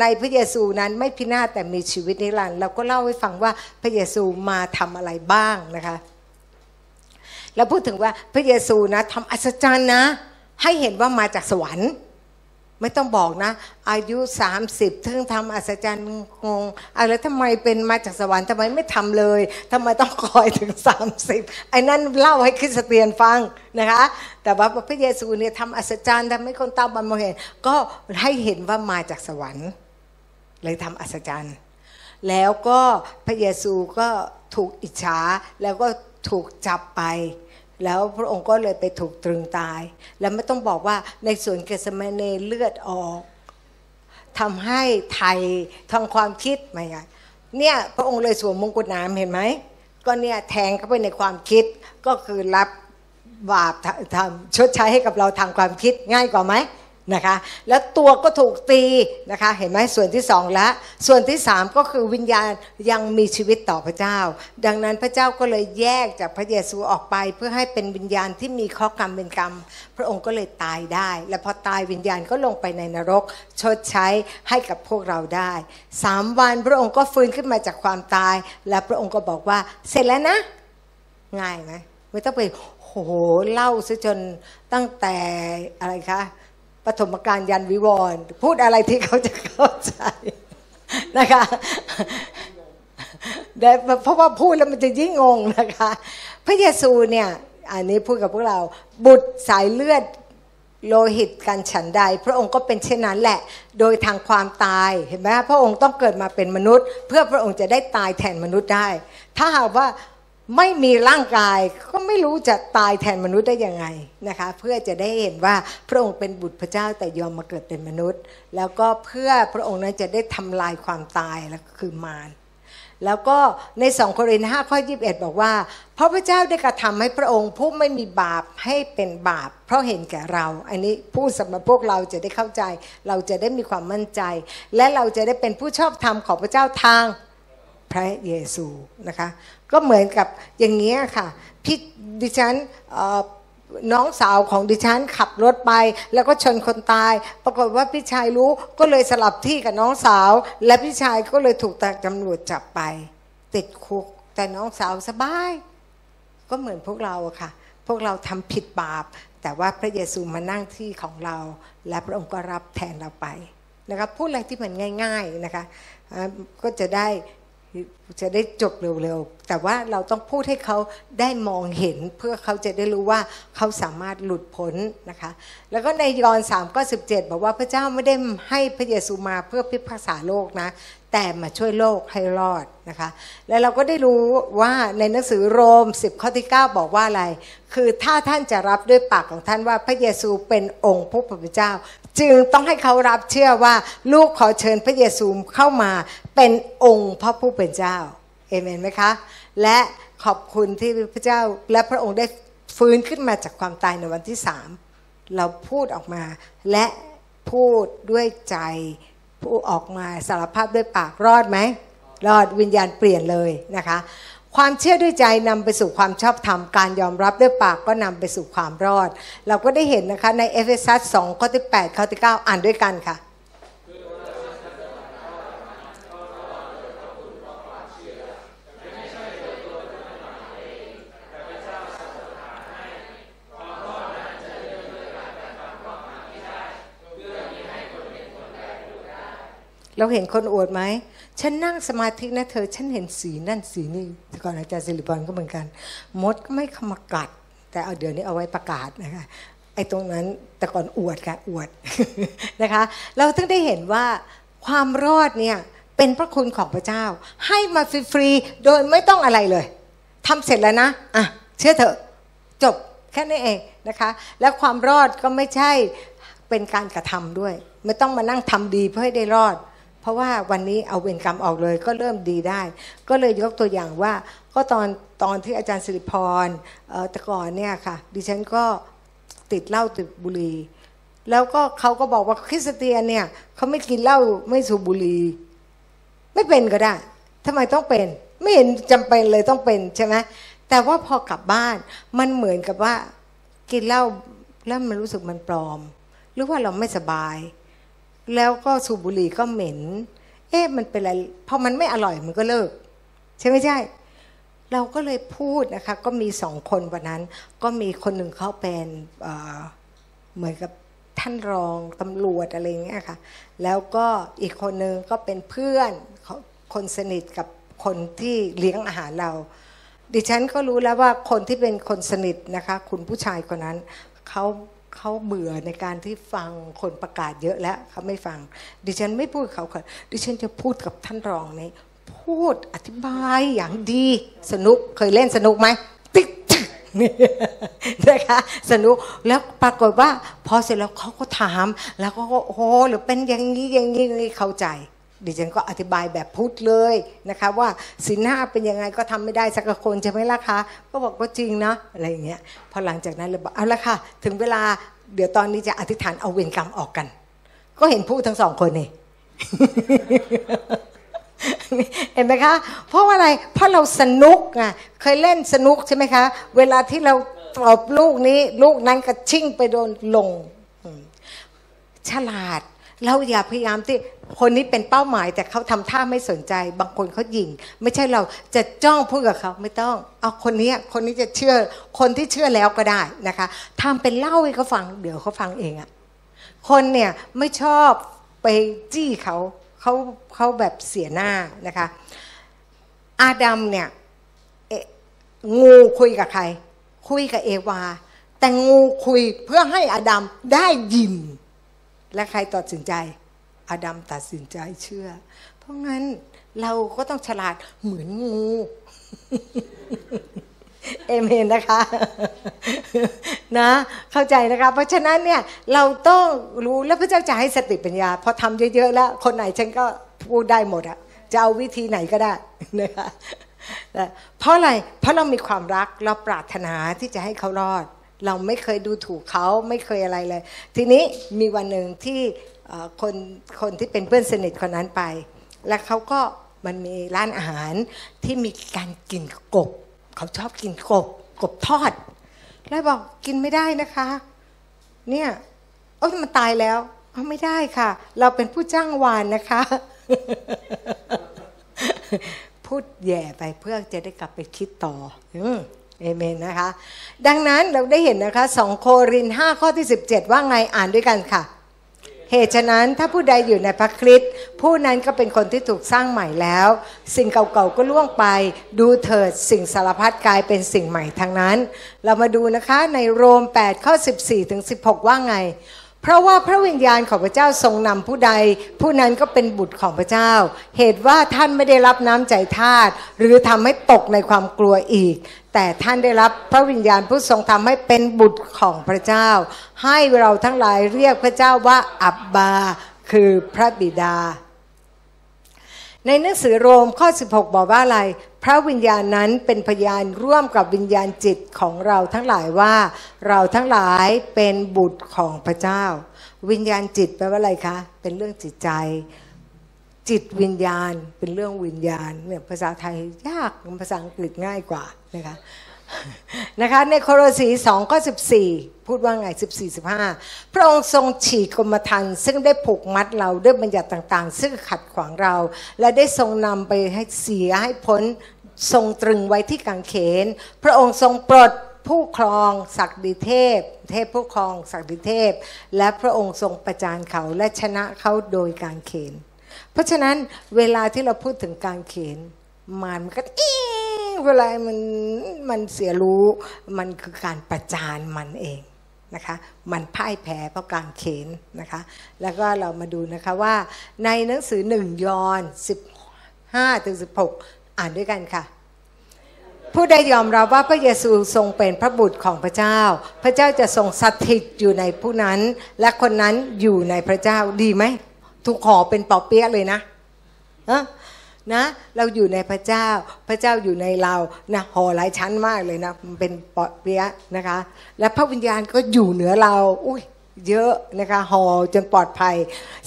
ในพระเยซูนั้นไม่พินาศแต่มีชีวิตนิรันดร์เราก็เล่าให้ฟังว่าพระเยซูมาทำอะไรบ้างนะคะแล้วพูดถึงว่าพระเยซูนะทำอัศจรรย์นะ ให้เห็นว่ามาจากสวรรค์ ไม่ต้องบอกนะ อายุ 30ถึงทำอัศจรรย์งงอะไรทำไมเป็นมาจากสวรรค์ทำไมไม่ทำเลยทำไมต้องคอยถึง 30ไอ้นั่นเล่าให้คริสเตียนฟังนะคะ แต่ว่าพระเยซูเนี่ยทำอัศจรรย์ทำให้คนตาบันมองเห็น ก็ให้เห็นว่ามาจากสวรรค์ เลยทำอัศจรรย์ แล้วก็พระเยซูก็ถูกอิจฉาแล้วก็ถูกจับไป แล้วพระองค์ก็เลยไปถูกตรึงตาย แล้วไม่ต้องบอกว่าในส่วนเกสเมเนเลือดออกทำให้ไทยทางความคิดไหมไงเนี่ยพระองค์เลยสวมมงกุฎน้ำเห็นไหมก็เนี่ยแทงเข้าไปในความคิดก็คือรับบาปทำชดใช้ให้กับเราทางความคิดง่ายกว่าไหม นะคะ แล้วตัวก็ถูกตีนะคะ เห็นไหมส่วนที่สองแล้วส่วนที่สามก็คือวิญญาณยังมีชีวิตต่อพระเจ้า ดังนั้นพระเจ้าก็เลยแยกจากพระเยซูออกไป เพื่อให้เป็นวิญญาณที่มีข้อกรรมเป็นกรรม พระองค์ก็เลยตายได้ และพอตายวิญญาณก็ลงไปในนรก ชดใช้ให้กับพวกเราได้สามวันพระองค์ก็ฟื้นขึ้นมาจากความตาย และพระองค์ก็บอกว่า เสร็จแล้วนะ ง่ายไหมไม่ต้องไปโหเล่าซะจนตั้งแต่อะไรคะ ปฐมกาลยันวิวรณ์พูดอะไรที่เขาจะเข้าใจนะคะเพราะว่าพูดแล้วมันจะยิ่งงงนะคะ พระเยซูเนี่ยอันนี้พูดกับพวกเรา บุตรสายเลือดโลหิตกันฉันใด พระองค์ก็เป็นเช่นนั้นแหละ โดยทางความตายเห็นไหมพระองค์ต้องเกิดมาเป็นมนุษย์ เพื่อพระองค์จะได้ตายแทนมนุษย์ได้ ถ้าหากว่า ไม่มีร่างกายก็ไม่รู้จะตายแทนมนุษย์ได้ยังไงนะคะเพื่อจะได้เห็นว่าพระองค์เป็นบุตรพระเจ้าแต่ยอมมาเกิดเป็นมนุษย์ แล้วก็เพื่อพระองค์นั้นจะได้ทำลายความตายแล้วคือมารแล้วก็ในสองโครินธ์ห้าข้อยีิบเอ็ดบอกว่า เพราะพระเจ้าได้กระทำให้พระองค์ผู้ไม่มีบาปให้เป็นบาป เพราะเห็นแก่เรา อันนี้พูดสำหรับพวกเราจะได้เข้าใจ เราจะได้มีความมั่นใจ และเราจะได้เป็นผู้ชอบธรรมของพระเจ้าทางพระเยซูนะคะ ก็เหมือนกับอย่างนี้ค่ะพี่ดิฉันน้องสาวของดิฉันขับรถไป แล้วก็ชนคนตาย ปรากฏว่าพี่ชายรู้ก็เลยสลับที่กับน้องสาว และพี่ชายก็เลยถูกตำรวจจับไป ติดคุก แต่น้องสาวสบาย ก็เหมือนพวกเราค่ะ พวกเราทำผิดบาป แต่ว่าพระเยซูมานั่งที่ของเรา และพระองค์ก็รับแทนเราไปนะครับพูดอะไรที่มันง่าย ๆนะคะก็จะได้ จะได้จบเร็วๆ แต่ว่าเราต้องพูดให้เขาได้มองเห็นเพื่อเขาจะได้รู้ว่าเขาสามารถหลุดพ้นนะคะ แล้วก็ในยอห์นสามก็สิบเจ็ดบอกว่าพระเจ้าไม่ได้ให้พระเยซูมาเพื่อพิพากษาโลกนะ แต่มาช่วยโลกให้รอดนะคะ และเราก็ได้รู้ว่าในหนังสือโรม 10 ข้อที่ 9 บอกว่าอะไร คือถ้าท่านจะรับด้วยปากของท่านว่าพระเยซูเป็นองค์พระผู้เป็นเจ้า จึงต้องให้เขารับเชื่อว่าลูกขอเชิญพระเยซูเข้ามาเป็นองค์พระผู้เป็นเจ้าเอเมนไหมคะ และขอบคุณที่พระเจ้าและพระองค์ได้ฟื้นขึ้นมาจากความตายในวันที่สามเราพูดออกมาและพูดด้วยใจ ผู้ออกมาสารภาพด้วยปากรอดไหมรอดวิญญาณเปลี่ยนเลยนะคะ ความเชื่อด้วยใจนำไปสู่ความชอบธรรมการยอมรับด้วยปากก็นำไปสู่ความรอด เราก็ได้เห็นนะคะในเอเฟซัส2ข้อที่8ข้อที่9อ่านด้วยกันค่ะ เราเห็นคนอวดไหม ฉันนั่งสมาธินะเธอ ฉันเห็นสีนั่นสีนี่แต่ก่อนอาจารย์สิริพรก็เหมือนกัน มดก็ไม่เข้ามากัด แต่เอาเดี๋ยวนี้เอาไว้ประกาศนะคะ ไอ้ตรงนั้นแต่ก่อนอวดค่ะอวดนะคะ เราต้องได้เห็นว่าความรอดเนี่ยเป็นพระคุณของพระเจ้า ให้มาฟรีๆโดยไม่ต้องอะไรเลยทำเสร็จแล้วนะอะเชื่อเถอะจบแค่นี้เองนะคะ แล้วความรอดก็ไม่ใช่เป็นการกระทำด้วย ไม่ต้องมานั่งทำดีเพื่อให้ได้รอด เพราะว่าวันนี้เอาเวรกรรมออกเลยก็เริ่มดีได้ ก็เลยยกตัวอย่างว่า ก็ตอนตอนที่อาจารย์สิริพรแต่ก่อนเนี่ยค่ะ ดิฉันก็ติดเหล้าติดบุหรี่แล้วก็เขาก็บอกว่าคริสเตียนเนี่ยเขาไม่กินเหล้าไม่สูบบุหรี่ไม่เป็นก็ได้ทำไมต้องเป็น ไม่เห็นจำเป็นเลยต้องเป็นใช่ไหมแต่ว่าพอกลับบ้านมันเหมือนกับว่ากินเหล้าแล้วมันรู้สึกมันปลอม หรือว่าเราไม่สบาย แล้วก็สูบบุหรี่ก็เหม็น เอ๊ะมันเป็นอะไรพอมันไม่อร่อยมันก็เลิก ใช่ไม่ใช่ เราก็เลยพูดนะคะ ก็มีสองคนวันนั้น ก็มีคนหนึ่งเขาเป็นเเหมือนกับท่านรองตำรวจอะไรเงี้ยค่ะ แล้วก็อีกคนหนึ่งก็เป็นเพื่อนคนสนิทกับคนที่เลี้ยงอาหารเรา ดิฉันก็รู้แล้วว่าคนที่เป็นคนสนิทนะคะ คุณผู้ชายคนนั้นเขา เขาเบื่อในการที่ฟังคนประกาศเยอะแล้วเขาไม่ฟัง ดิฉันไม่พูดเขาค่ะดิฉันจะพูดกับท่านรองนี้พูดอธิบายอย่างดีสนุกเคยเล่นสนุกไหมติ๊กติ๊กนะคะสนุกแล้วปรากฏว่า พอเสร็จแล้วเขาก็ถาม แล้วก็โอ้โหหรือเป็นอย่างนี้อย่างนี้อย่างนี้เข้าใจ ดิฉันก็อธิบายแบบพูดเลยนะคะว่าสินห้าเป็นยังไงก็ทำไม่ได้สักคนใช่ไหมล่ะคะ ก็บอกว่าจริงนะอะไรอย่างเงี้ยพอหลังจากนั้นเลยบอกเอาละค่ะ ถึงเวลาเดี๋ยวตอนนี้จะอธิษฐานเอาเวรกรรมออกกัน ก็เห็นพูดทั้งสองคนนี่เห็นไหมคะ เพราะว่าอะไร เพราะเราสนุกไงเคยเล่นสนุกใช่ไหมคะ เวลาที่เราตบลูกนี้ ลูกนั้นก็ชิ่งไปโดนลง ฉลาด เราอย่าพยายามที่คนนี้เป็นเป้าหมาย แต่เขาทำท่าไม่สนใจ บางคนเขายิง ไม่ใช่เราจะจ้องพูดกับเขาไม่ต้องเอาคนนี้คนนี้จะเชื่อคนที่เชื่อแล้วก็ได้นะคะทำเป็นเล่าให้เขาฟังเดี๋ยวเขาฟังเองอะคนเนี่ยไม่ชอบไปจี้เขาเขาเขาแบบเสียหน้านะคะ อาดัมเนี่ยงูคุยกับใคร คุยกับเอวา แต่งูคุยเพื่อให้อาดัมได้ยิน และใครตัดสินใจอาดัมตัดสินใจเชื่อ เพราะงั้นเราก็ต้องฉลาดเหมือนงู เอเมนนะคะนะเข้าใจนะคะ เพราะฉะนั้นเนี่ยเราต้องรู้แล้วพระเจ้าจะให้สติปัญญา พอทำเยอะๆแล้ว คนไหนฉันก็พูดได้หมดอะจะเอาวิธีไหนก็ได้นะคะเพราะอะไรเพราะเรามีความรักเราปรารถนาที่จะให้เขารอด เราไม่เคยดูถูกเขาไม่เคยอะไรเลย ทีนี้มีวันหนึ่งที่คนคนที่เป็นเพื่อนสนิทคนนั้นไป แล้วเขาก็มันมีร้านอาหารที่มีการกินกบ เขาชอบกินกบกบทอด แล้วบอกกินไม่ได้นะคะ เนี่ยโอ้ยมันตายแล้วเอาไม่ได้ค่ะ เราเป็นผู้จ้างวานนะคะ พูดแย่ไปเพื่อจะได้กลับไปคิดต่ออื เอเมนนะคะ ดังนั้นเราได้เห็นนะคะสองโครินห้าข้อที่ 17 ว่าไงอ่านด้วยกันค่ะ เหตุฉะนั้นถ้าผู้ใดอยู่ในพระคริสต์ผู้นั้นก็เป็นคนที่ถูกสร้างใหม่แล้ว สิ่งเก่าๆก็ล่วงไป ดูเถิดสิ่งสารพัดกลายเป็นสิ่งใหม่ทั้งนั้น เรามาดูนะคะในโรม 8 ข้อ 14ถึง16 ว่าไง เพราะว่าพระวิญญาณของพระเจ้าทรงนำผู้ใด ผู้นั้นก็เป็นบุตรของพระเจ้า เหตุว่าท่านไม่ได้รับน้ำใจทาตหรือทำให้ตกในความกลัวอีก แต่ท่านได้รับพระวิญญาณผู้ทรงทำให้เป็นบุตรของพระเจ้า ให้เราทั้งหลายเรียกพระเจ้าว่าอับบา คือพระบิดา ในหนังสือโรมข้อ 16 บอกว่าอะไร พระวิญญาณนั้นเป็นพยานร่วมกับวิญญาณจิตของเราทั้งหลายว่า เราทั้งหลายเป็นบุตรของพระเจ้า วิญญาณจิตแปลว่าอะไรคะ เป็นเรื่องจิตใจ จิตวิญญาณเป็นเรื่องวิญญาณเนี่ยภาษาไทยยากภาษาอังกฤษง่ายกว่านะคะ นะคะในโคโรสี2ข้อ14พูดว่าไง14 15พระองค์ทรงฉีกกรมธรรม์ซึ่งได้ผูกมัดเราด้วยบัญญัติต่างๆ ซึ่งขัดขวางเรา และได้ทรงนำไปให้เสียให้พ้นทรงตรึงไว้ที่กางเขน พระองค์ทรงปลดผู้ครองศักดิเทพ เทพผู้ครองศักดิเทพ และพระองค์ทรงประจานเขาและชนะเขาโดยการเขน เพราะฉะนั้นเวลาที่เราพูดถึงการเขนมันก็อี เวลามันมันเสียรู้มันคือการประจานมันเองนะคะมันพ่ายแพ้เพราะการเขนนะคะแล้วก็เรามาดูนะคะว่าในหนังสือหนึ่งยอห์น15ถึง16 อ่านด้วยกันค่ะ ผู้ใดยอมรับว่าพระเยซูทรงเป็นพระบุตรของพระเจ้า พระเจ้าจะทรงสถิตอยู่ในผู้นั้น และคนนั้นอยู่ในพระเจ้าดีไหมทุกขอเป็นปอเปี๊ยะเลยนะ นะเราอยู่ในพระเจ้าพระเจ้าอยู่ในเรานะห่อหลายชั้นมากเลยนะมันเป็นปอดเปียะนะคะ และพระวิญญาณก็อยู่เหนือเราอุ้ยเยอะนะคะห่อจนปลอดภัย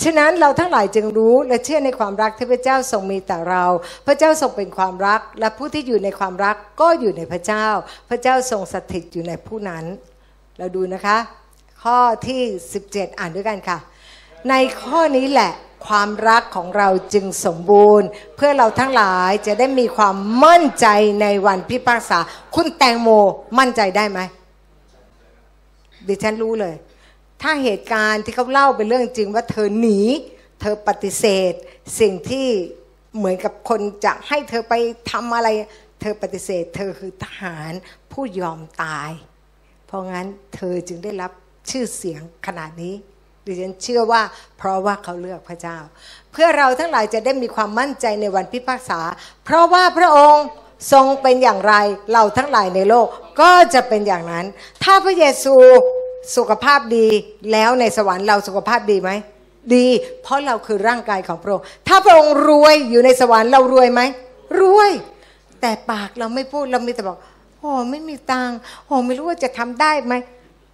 ฉะนั้นเราทั้งหลายจึงรู้และเชื่อในความรักที่พระเจ้าทรงมีแต่เรา พระเจ้าทรงเป็นความรัก และผู้ที่อยู่ในความรักก็อยู่ในพระเจ้า พระเจ้าทรงสถิตอยู่ในผู้นั้น เราดูนะคะ ข้อที่ 17 อ่านด้วยกันค่ะ ในข้อนี้แหละ ความรักของเราจึงสมบูรณ์ เพื่อเราทั้งหลายจะได้มีความมั่นใจในวันพิพากษา คุณแตงโมมั่นใจได้ไหมดิฉันรู้เลย ถ้าเหตุการณ์ที่เขาเล่าเป็นเรื่องจริงว่าเธอหนี เธอปฏิเสธ สิ่งที่เหมือนกับคนจะให้เธอไปทำอะไร เธอปฏิเสธ เธอคือทหารผู้ยอมตาย เพราะงั้นเธอจึงได้รับชื่อเสียงขนาดนี้ ดิฉันเชื่อว่าเพราะว่าเขาเลือกพระเจ้า เพื่อเราทั้งหลายจะได้มีความมั่นใจในวันพิพากษา เพราะว่าพระองค์ทรงเป็นอย่างไรเราทั้งหลายในโลกก็จะเป็นอย่างนั้น ถ้าพระเยซูสุขภาพดีแล้วในสวรรค์เราสุขภาพดีไหมดี เพราะเราคือร่างกายของพระองค์ถ้าพระองค์รวยอยู่ในสวรรค์เรารวยไหมรวย แต่ปากเราไม่พูดเรามีแต่บอกโอ้ไม่มีตังค์โอ้ไม่รู้ว่าจะทำได้ไหม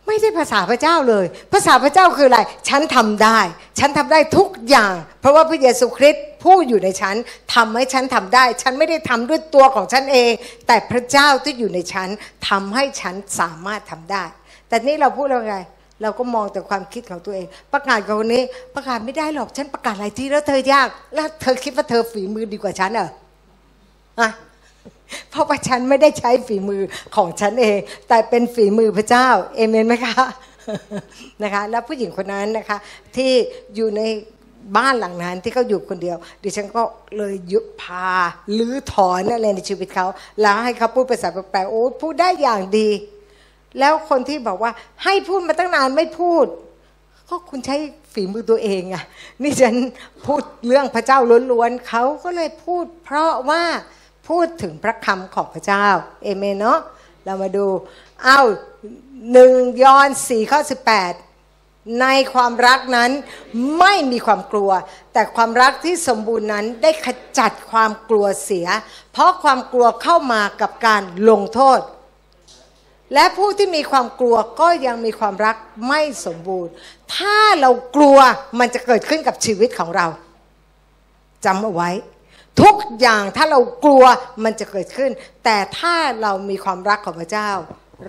ไม่ใช่ภาษาพระเจ้าเลย ภาษาพระเจ้าคืออะไร ฉันทำได้ ฉันทำได้ทุกอย่าง เพราะว่าพระเยซูคริสต์ผู้อยู่ในฉันทำให้ฉันทำได้ ฉันไม่ได้ทำด้วยตัวของฉันเอง แต่พระเจ้าที่อยู่ในฉันทำให้ฉันสามารถทำได้ แต่นี่เราพูดเราไง เราก็มองแต่ความคิดของตัวเอง ประกาศกับคนนี้ประกาศไม่ได้หรอก ฉันประกาศหลายทีแล้วเธอยาก แล้วเธอคิดว่าเธอฝีมือดีกว่าฉันเหรออะ เพราะว่าฉันไม่ได้ใช้ฝีมือของฉันเอง แต่เป็นฝีมือพระเจ้า เอเมนไหมคะนะคะ แล้วผู้หญิงคนนั้นนะคะ ที่อยู่ในบ้านหลังนั้นที่เขาอยู่คนเดียว ดิฉันก็เลยยุพาลื้อถอนอะไรในชีวิตเขา แล้วให้เขาพูดภาษาแปลกๆโอ้พูดได้อย่างดี แล้วคนที่บอกว่าให้พูดมาตั้งนานไม่พูด ก็คุณใช้ฝีมือตัวเองอะนี่ฉันพูดเรื่องพระเจ้าล้วนๆเขาก็เลยพูด เพราะว่า พูดถึงพระคำของพระเจ้าเอเมนเนาะเรามาดูเอาหนึ่งยอนสี่ข้อสิบแปดในความรักนั้นไม่มีความกลัว แต่ความรักที่สมบูรณ์นั้นได้ขจัดความกลัวเสีย เพราะความกลัวเข้ามากับการลงโทษ และผู้ที่มีความกลัวก็ยังมีความรักไม่สมบูรณ์ ถ้าเรากลัวมันจะเกิดขึ้นกับชีวิตของเราจำเอาไว้ ทุกอย่างถ้าเรากลัวมันจะเกิดขึ้น แต่ถ้าเรามีความรักของพระเจ้า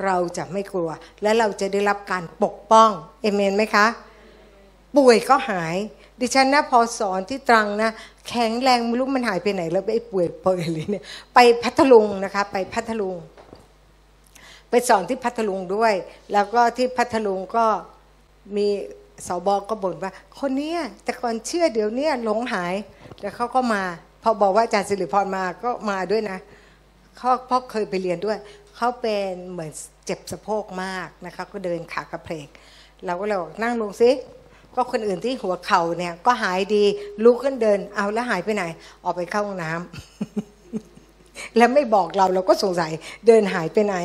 เราจะไม่กลัว และเราจะได้รับการปกป้องเอเมนไหมคะ ป่วยก็หาย ดิฉันนะพอสอนที่ตรังนะ แข็งแรงไม่รู้มันหายไปไหน แล้วไอ้ป่วยเปิดเลยเนี่ยไปพัทลุงนะคะ ไปพัทลุง ไปสอนที่พัทลุงด้วย แล้วก็ที่พัทลุงก็มีสบก็บ่นว่า คนนี้แต่ก่อนเชื่อเดี๋ยวนี้หลงหาย แล้วเขาก็มา พอบอกว่าอาจารย์สิริพรมาก็มาด้วยนะเขาเพราะเคยไปเรียนด้วย เขาเป็นเหมือนเจ็บสะโพกมากนะคะก็เดินขากระเพกเราก็เลยบอกนั่งลงซิก็คนอื่นที่หัวเข่าเนี่ย ก็หายดีลุกขึ้นเดิน เอาแล้วหายไปไหน ออกไปเข้าห้องน้ำแล้วไม่บอกเราเราก็สงสัยเดินหายไปไหน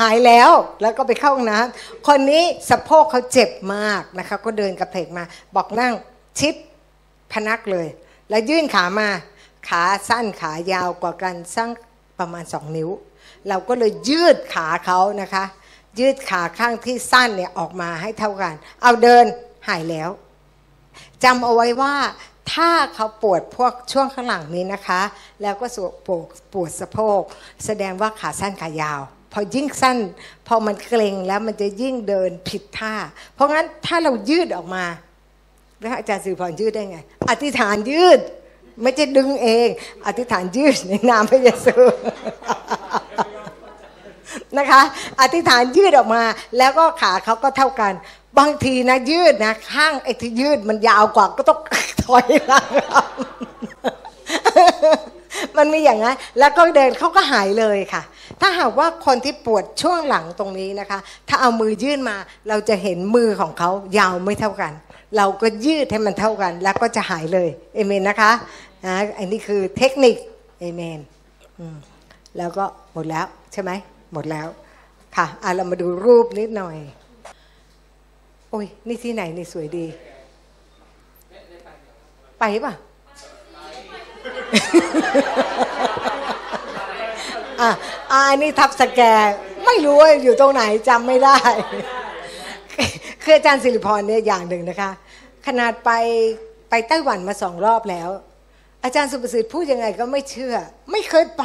หายแล้วแล้วก็ไปเข้าห้องน้ำคนนี้สะโพกเขาเจ็บมากนะคะ ก็เดินกระเพกมา บอกนั่งชิดพนักเลย แล้วยื่นขามา ขาสั้นขายาวกว่ากันสักประมาณสองนิ้ว เราก็เลยยืดขาเขานะคะ ยืดขาข้างที่สั้นเนี่ยออกมาให้เท่ากัน เอาเดินหายแล้วจำเอาไว้ว่าถ้าเขาปวดพวกช่วงข้างหลังนี้นะคะ แล้วก็ปวดปวดสะโพก แสดงว่าขาสั้นขายาว พอยิ่งสั้น พอมันเกร็งแล้วมันจะยิ่งเดินผิดท่า เพราะงั้นถ้าเรายืดออกมาแล้วอาจารย์สิริพรยืดได้ไง อธิษฐานยืด ไม่ใช่ดึงเอง อธิษฐานยืดในนามพระเยซูนะคะ อธิษฐานยืดออกมา แล้วก็ขาเขาก็เท่ากัน บางทีนะยืดนะข้างไอ้ที่ยืดมันยาวกว่าก็ต้องถอยหลังมันมีอย่างนั้น แล้วก็เดินเขาก็หายเลยค่ะ ถ้าหากว่าคนที่ปวดช่วงหลังตรงนี้นะคะ ถ้าเอามือยื่นมาเราจะเห็นมือของเขายาวไม่เท่ากัน เราก็ยืดให้มันเท่ากัน แล้วก็จะหายเลยเอเมนนะคะนะอันนี้คือเทคนิคเอเมนแล้วก็หมดแล้วใช่ไหมหมดแล้วค่ะอะเรามาดูรูปนิดหน่อย โอ้ย นี่ที่ไหนนี่สวยดี ไปป่ะอะอันนี้ทับสแกไม่รู้ว่าอยู่ตรงไหนจำไม่ได้ คืออาจารย์สิริพรเนี่ยอย่างหนึ่งนะคะ ขนาดไปไปไต้หวันมาสองรอบแล้ว อาจารย์สุประสิทธิ์พูดยังไงก็ไม่เชื่อ ไม่เคยไป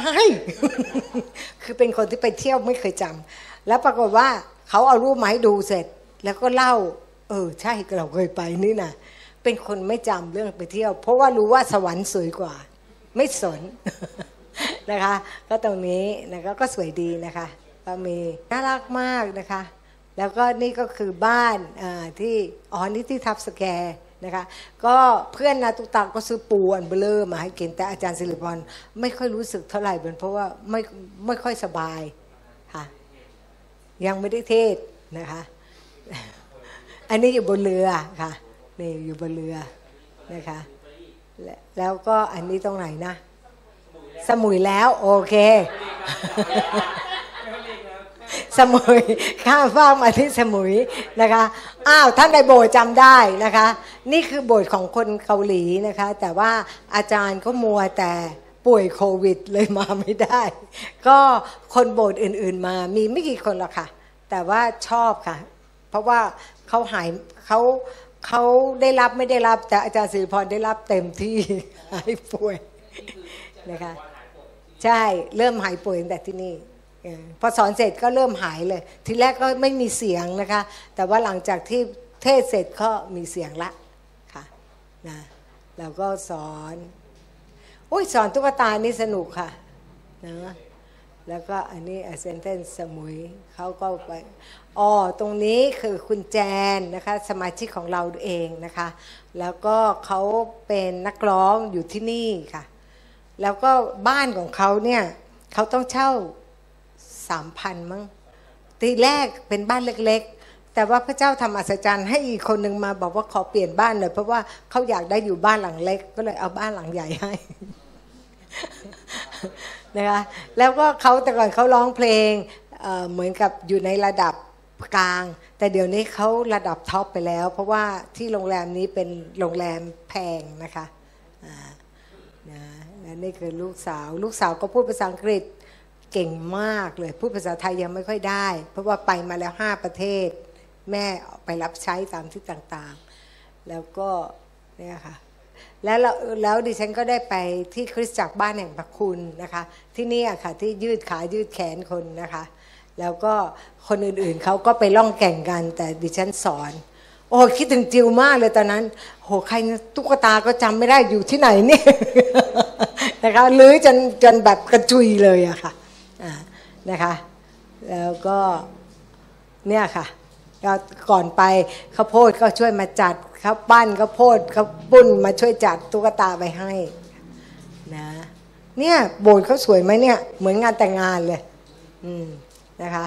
คือเป็นคนที่ไปเที่ยวไม่เคยจำแล้วปรากฏว่าเขาเอารูปมาให้ดูเสร็จ แล้วก็เล่า เออ ใช่เราเคยไปนี่นะเป็นคนไม่จำเรื่องไปเที่ยว เพราะว่ารู้ว่าสวรรค์สวยกว่า ไม่สนนะคะ ก็ตรงนี้นะก็สวยดีนะคะก็มีน่ารักมากนะคะ แล้วก็นี่ก็คือบ้านที่อ๋อนี่ที่ทับสแกนะคะก็เพื่อนนาตุตักก็ซื้อปูอันเบลอมาให้กินแต่อาจารย์สิริพรไม่ค่อยรู้สึกเท่าไหร่เป็นเพราะว่าไม่ไม่ค่อยสบายค่ะยังไม่ได้เทศนะคะอันนี้อยู่บนเรือค่ะนี่อยู่บนเรือนะคะแล้วก็อันนี้ตรงไหนนะ สมุยแล้ว โอเค สมุยข้ามฟากมาที่สมุยนะคะอ้าวท่านในโบสถ์จำได้นะคะ นี่คือโบสถ์ของคนเกาหลีนะคะ แต่ว่าอาจารย์ก็มัวแต่ป่วยโควิดเลยมาไม่ได้ ก็คนโบสถ์อื่น ๆ มามีไม่กี่คนหรอกค่ะ แต่ว่าชอบค่ะ เพราะว่าเขาหายเขาเขาได้รับไม่ได้รับแต่อาจารย์สิริพรได้รับเต็มที่หายป่วยนะคะใช่เริ่มหายป่วยตั้งแต่ที่นี่ พอสอนเสร็จก็เริ่มหายเลย ทีแรกก็ไม่มีเสียงนะคะ แต่ว่าหลังจากที่เทศเสร็จก็มีเสียงละค่ะนะเราก็สอนอุ้ยสอนตุ๊กตานี่สนุกค่ะนะแล้วก็อันนี้เซนเทนสมุยเขาก็ไปอ๋อตรงนี้คือคุณแจนนะคะ สมาชิกของเราเองนะคะ แล้วก็เขาเป็นนักร้องอยู่ที่นี่ค่ะ แล้วก็บ้านของเขาเนี่ยเขาต้องเช่า สามพันมั้งทีแรกเป็นบ้านเล็ก ๆ แต่ว่าพระเจ้าทำอัศจรรย์ให้อีกคนหนึ่งมาบอกว่าขอเปลี่ยนบ้านเลยเพราะว่าเขาอยากได้อยู่บ้านหลังเล็ก ก็เลยเอาบ้านหลังใหญ่ให้นะคะแล้วก็เขาแต่ก่อนเขาร้องเพลงเเหมือนกับอยู่ในระดับกลาง แต่เดี๋ยวนี้เขาระดับท็อปไปแล้ว เพราะว่าที่โรงแรมนี้เป็นโรงแรมแพงนะคะนะและนี่คือลูกสาว ลูกสาวก็พูดภาษาอังกฤษ เก่งมากเลยพูดภาษาไทยยังไม่ค่อยได้ เพราะว่าไปมาแล้วห้าประเทศ แม่ไปรับใช้ตามที่ต่างๆ แล้วก็เนี่ยค่ะแล้วแล้วดิฉันก็ได้ไปที่คริสตจักรบ้านแห่งพระคุณนะคะ ที่นี่ค่ะที่ยืดขายืดแขนคนนะคะ แล้วก็คนอื่นๆเขาก็ไปล่องแก่งกัน แต่ดิฉันสอน โอ้คิดถึงจิวมากเลยตอนนั้น โหใครตุ๊กตาก็จำไม่ได้อยู่ที่ไหนนี่นะคะหรือจนจนแบบกระจุยเลยอะค่ะ นะคะ แล้วก็เนี่ยค่ะก่อนไปข้าโพดก็ช่วยมาจัดเขาปั้นเขาโพดเขาปุ้นมาช่วยจัดตุ๊กตาไปให้นะเนี่ยโบสถ์เขาสวยไหมเนี่ยเหมือนงานแต่งงานเลยอืมนะคะ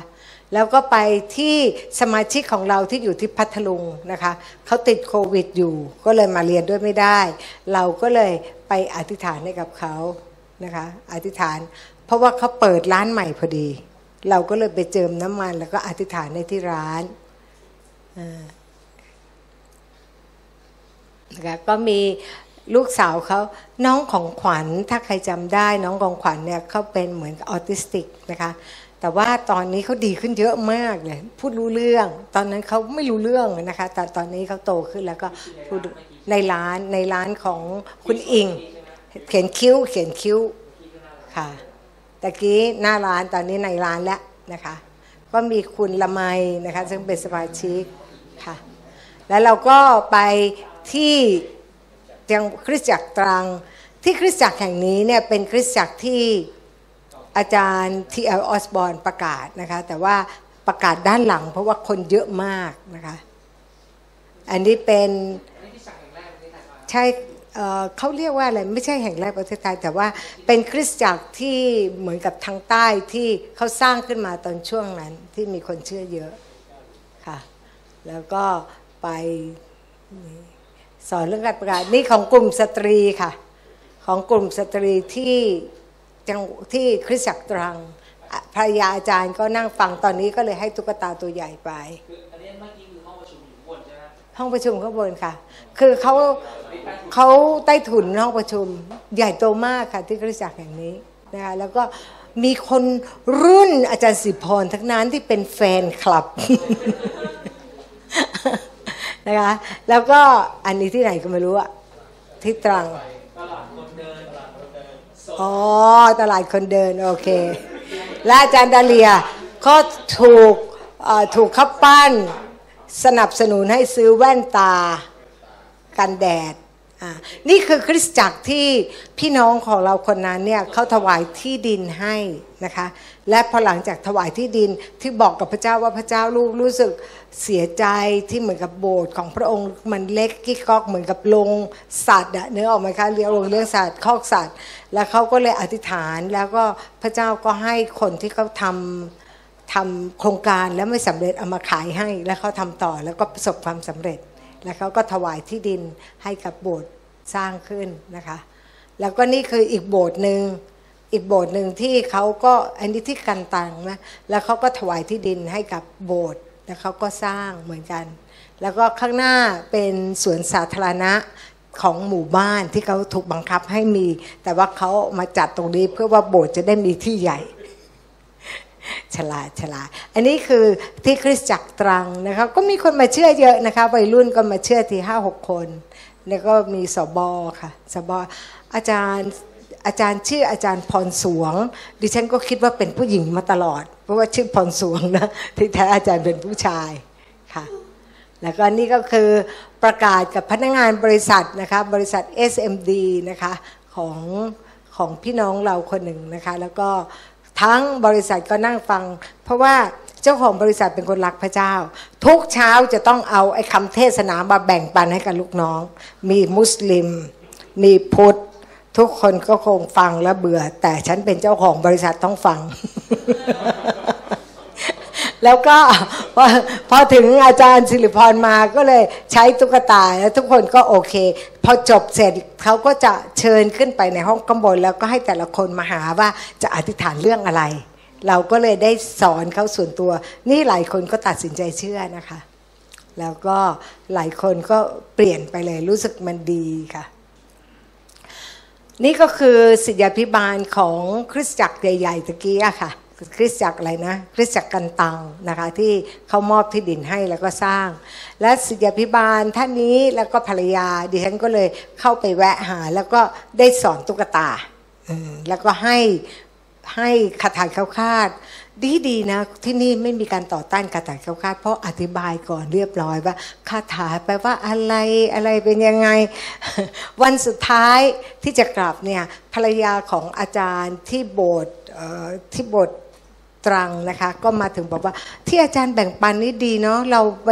แล้วก็ไปที่สมาชิกของเราที่อยู่ที่พัทลุงนะคะเขาติดโควิดอยู่ก็เลยมาเรียนด้วยไม่ได้ เราก็เลยไปอธิษฐานให้กับเขานะคะอธิษฐาน ราะว่าเขาเปิดร้านใหม่พอดี เราก็เลยไปเจิมน้ำมัน แล้วก็อธิษฐานในที่ร้านนะคะก็มีลูกสาวเขาน้องของขวัญถ้าใครจำได้น้องของขวัญเนี่ยเขาเป็นเหมือนออทิสติกนะคะแต่ว่าตอนนี้เขาดีขึ้นเยอะมากเลยพูดรู้เรื่อง ตอนนั้นเขาไม่รู้เรื่องนะคะ แต่ตอนนี้เขาโตขึ้นแล้วก็พูดในร้านในร้านของคุณอิง เขียนคิ้วเขียนคิ้วค่ะ ตะกี้หน้าร้านตอนนี้ในร้านแล้วนะคะ ก็มีคุณละไมนะคะซึ่งเป็นสมาชิกค่ะ แล้วเราก็ไปที่ยังคริสตจักรตรังที่คริสตจักรแห่งนี้เนี่ยเป็นคริสตจักรที่อาจารย์ทีเอลออสบอนประกาศนะคะ แต่ว่าประกาศด้านหลังเพราะว่าคนเยอะมากนะคะ อันนี้เป็นใช่ เขาเรียกว่าอะไรไม่ใช่แห่งแรกประเทศไทย แต่ว่าเป็นคริสตจักรที่เหมือนกับทางใต้ที่เขาสร้างขึ้นมาตอนช่วงนั้นที่มีคนเชื่อเยอะค่ะ แล้วก็ไปสอนเรื่องการประกาศนี่ของกลุ่มสตรีค่ะ ของกลุ่มสตรีที่จังที่คริสตจักรตรังภรรยาอาจารย์ก็นั่งฟังตอนนี้ก็เลยให้ตุ๊กตาตัวใหญ่ไป หมห้องประชุมข้างบนค่ะ คือเขาเขาใต้ถุนห้องประชุม ใหญ่โตมากค่ะที่คริสตจักรแห่งนี้นะคะแล้วก็มีคนรุ่นอาจารย์สิพรทั้งนั้นที่เป็นแฟนคลับนะคะแล้วก็อันนี้ที่ไหนก็ไม่รู้อะที่ตรังอ๋อตลาดคนเดิน โอเค และอาจารย์ดาเลียก็ถูกถูกขับปั้น สนับสนุนให้ซื้อแว่นตากันแดดนี่คือคริสตจักรที่พี่น้องของเราคนนั้นเนี่ยเขาถวายที่ดินให้นะคะ และพอหลังจากถวายที่ดินที่บอกกับพระเจ้าว่าพระเจ้าลูกรู้สึกเสียใจที่เหมือนกับโบสถ์ของพระองค์มันเล็กกิ๊กก๊อกเหมือนกับลงสัตว์เนื้อออกไหมคะเลี้ยงลงเลี้ยงสัตว์คอกสัตว์ แล้วเขาก็เลยอธิษฐานแล้วก็พระเจ้าก็ให้คนที่เขาทำ ทำโครงการแล้วไม่สำเร็จเอามาขายให้ แล้วเขาทำต่อแล้วก็ประสบความสำเร็จ แล้วเขาก็ถวายที่ดินให้กับโบสถ์สร้างขึ้นนะคะ แล้วก็นี่คืออีกโบสถ์หนึ่งอีกโบสถ์หนึ่งที่เขาก็อันนี้ที่กันตังนะแล้วเขาก็ถวายที่ดินให้กับโบสถ์แล้วเขาก็สร้างเหมือนกัน แล้วก็ข้างหน้าเป็นสวนสาธารณะของหมู่บ้านที่เขาถูกบังคับให้มี แต่ว่าเขามาจัดตรงนี้เพื่อว่าโบสถ์จะได้มีที่ใหญ่ ฉลาดฉลาด อันนี้คือที่คริสตจักรตรังนะคะก็มีคนมาเชื่อเยอะนะคะวัยรุ่นก็มาเชื่อทีห้าหกคน แล้วก็มีสบอค่ะสบออาจารย์อาจารย์ชื่ออาจารย์พรสวง ดิฉันก็คิดว่าเป็นผู้หญิงมาตลอด เพราะว่าชื่อพรสวงนะที่แท้อาจารย์เป็นผู้ชายค่ะแล้วก็นี่ก็คือประกาศกับพนักงานบริษัทนะคะบริษัท SMD นะคะของของพี่น้องเราคนหนึ่งนะคะ แล้วก็ ทั้งบริษัทก็นั่งฟัง เพราะว่าเจ้าของบริษัทเป็นคนรักพระเจ้า ทุกเช้าจะต้องเอาไอ้คำเทศนามาแบ่งปันให้กับลูกน้อง มีมุสลิม มีพุทธ ทุกคนก็คงฟังแล้วเบื่อ แต่ฉันเป็นเจ้าของบริษัทต้องฟัง แล้วก็พอพอถึงอาจารย์สิริพรมาก็เลยใช้ตุ๊กตาแล้วทุกคนก็โอเค พอจบเสร็จเขาก็จะเชิญขึ้นไปในห้องกำบนแล้วก็ให้แต่ละคนมาหาว่าจะอธิษฐานเรื่องอะไร เราก็เลยได้สอนเขาส่วนตัว นี่หลายคนก็ตัดสินใจเชื่อนะคะ แล้วก็หลายคนก็เปลี่ยนไปเลยรู้สึกมันดีค่ะนี่ก็คือสิทธิพิบาลของคริสตจักรใหญ่ๆตะกี้อะค่ะ คริสตจักรอะไรนะคริสตจักรกันตังนะคะที่เขามอบที่ดินให้แล้วก็สร้าง และสิทธิพิบาลท่านนี้แล้วก็ภรรยา ดิฉันก็เลยเข้าไปแวะหา แล้วก็ได้สอนตุ๊กตาแล้วก็ให้ให้คาถาเข้าคาด ดีดีนะ ที่นี่ไม่มีการต่อต้านคาถาเข้าคาด เพราะอธิบายก่อนเรียบร้อยว่าคาถาแปลว่าอะไรอะไรเป็นยังไง วันสุดท้ายที่จะกลับเนี่ยภรรยาของอาจารย์ที่โบสถ์ที่โบสถ์ ตรังนะคะ ก็มาถึงบอกว่า ที่อาจารย์แบ่งปันนี่ดีเนาะเราไป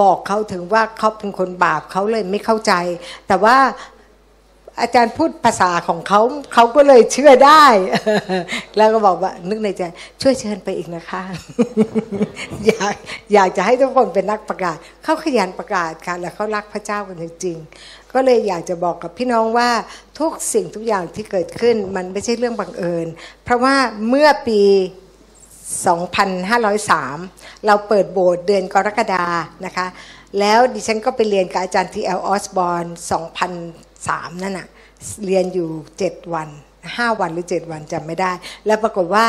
บอกเขาถึงว่าเขาเป็นคนบาปเขาเลยไม่เข้าใจ แต่ว่าอาจารย์พูดภาษาของเขาเขาก็เลยเชื่อได้ แล้วก็บอกว่า นึกในใจ ช่วยเชิญไปอีกนะคะ อยากอยากจะให้ทุกคนเป็นนักประกาศ เขาขยันประกาศค่ะ แล้วเขารักพระเจ้ากันจริงๆก็เลยอยากจะบอกกับพี่น้องว่าทุกสิ่งทุกอย่างที่เกิดขึ้นมันไม่ใช่เรื่องบังเอิญ เพราะว่าเมื่อปี 2503 เราเปิดโบสถ์เดือนกรกฎานะคะ แล้วดิฉันก็ไปเรียนกับอาจารย์ทีเอลออสบอน2003 นั่นน่ะ เรียนอยู่ 7 วัน 5 วันหรือ 7 วันจำไม่ได้ แล้วปรากฏว่า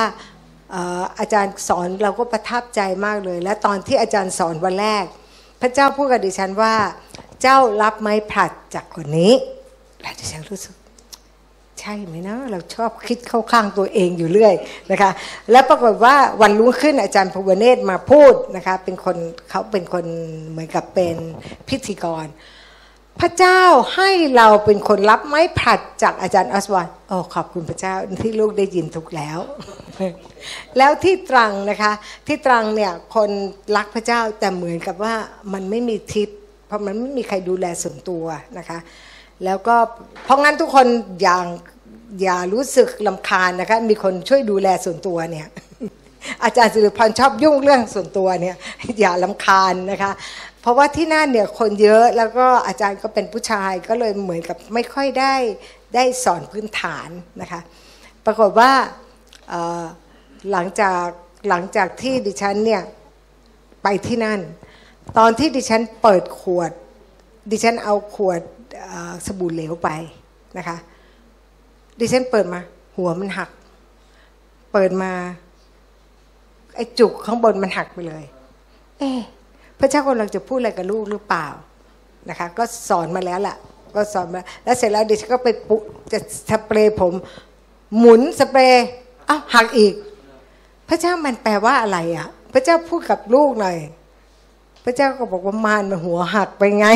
อาจารย์สอนเราก็ประทับใจมากเลย และตอนที่อาจารย์สอนวันแรก พระเจ้าพูดกับดิฉันว่า เจ้ารับไม้ผลัดจากคนนี้และดิฉันรู้สึก ใช่ไหมนะเราชอบคิดเข้าข้างตัวเองอยู่เรื่อยนะคะ แล้วปรากฏว่าวันรุ่งขึ้นอาจารย์ภูวเนศมาพูดนะคะ เป็นคนเขาเป็นคนเหมือนกับเป็นพิธีกร พระเจ้าให้เราเป็นคนรับไม้ผลัดจากอาจารย์ออสบอนโอ้ขอบคุณพระเจ้าที่ลูกได้ยินถูกแล้ว แล้วที่ตรังนะคะ ที่ตรังเนี่ยคนรักพระเจ้าแต่เหมือนกับว่ามันไม่มีทิศเพราะมันไม่มีใครดูแลส่วนตัวนะคะ แล้วก็เพราะงั้นทุกคนอย่างอย่ารู้สึกลำคาญนะคะ มีคนช่วยดูแลส่วนตัวเนี่ยอาจารย์สิริพรชอบยุ่งเรื่องส่วนตัวเนี่ยอย่าลำคาญนะคะ เพราะว่าที่นั่นเนี่ยคนเยอะแล้วก็อาจารย์ก็เป็นผู้ชายก็เลยเหมือนกับไม่ค่อยได้ได้สอนพื้นฐานนะคะ ปรากฏว่าหลังจากหลังจากที่ดิฉันเนี่ยไปที่นั่น ตอนที่ดิฉันเปิดขวด ดิฉันเอาขวด สบู่เหลวไปนะคะดิฉันเปิดมา หัวมันหัก เปิดมา ไอ้จุกข้างบนมันหักไปเลย เอ๊พระเจ้ากำลังจะพูดอะไรกับลูกหรือเปล่านะคะ ก็สอนมาแล้วล่ะ ก็สอนมา แล้วเสร็จแล้วดิฉันก็ไปปุจะสเปรย์ผม หมุนสเปรย์อ้าวหักอีก พระเจ้ามันแปลว่าอะไรอะ พระเจ้าพูดกับลูกหน่อย พระเจ้าก็บอกว่ามารมันหัวหักไปไง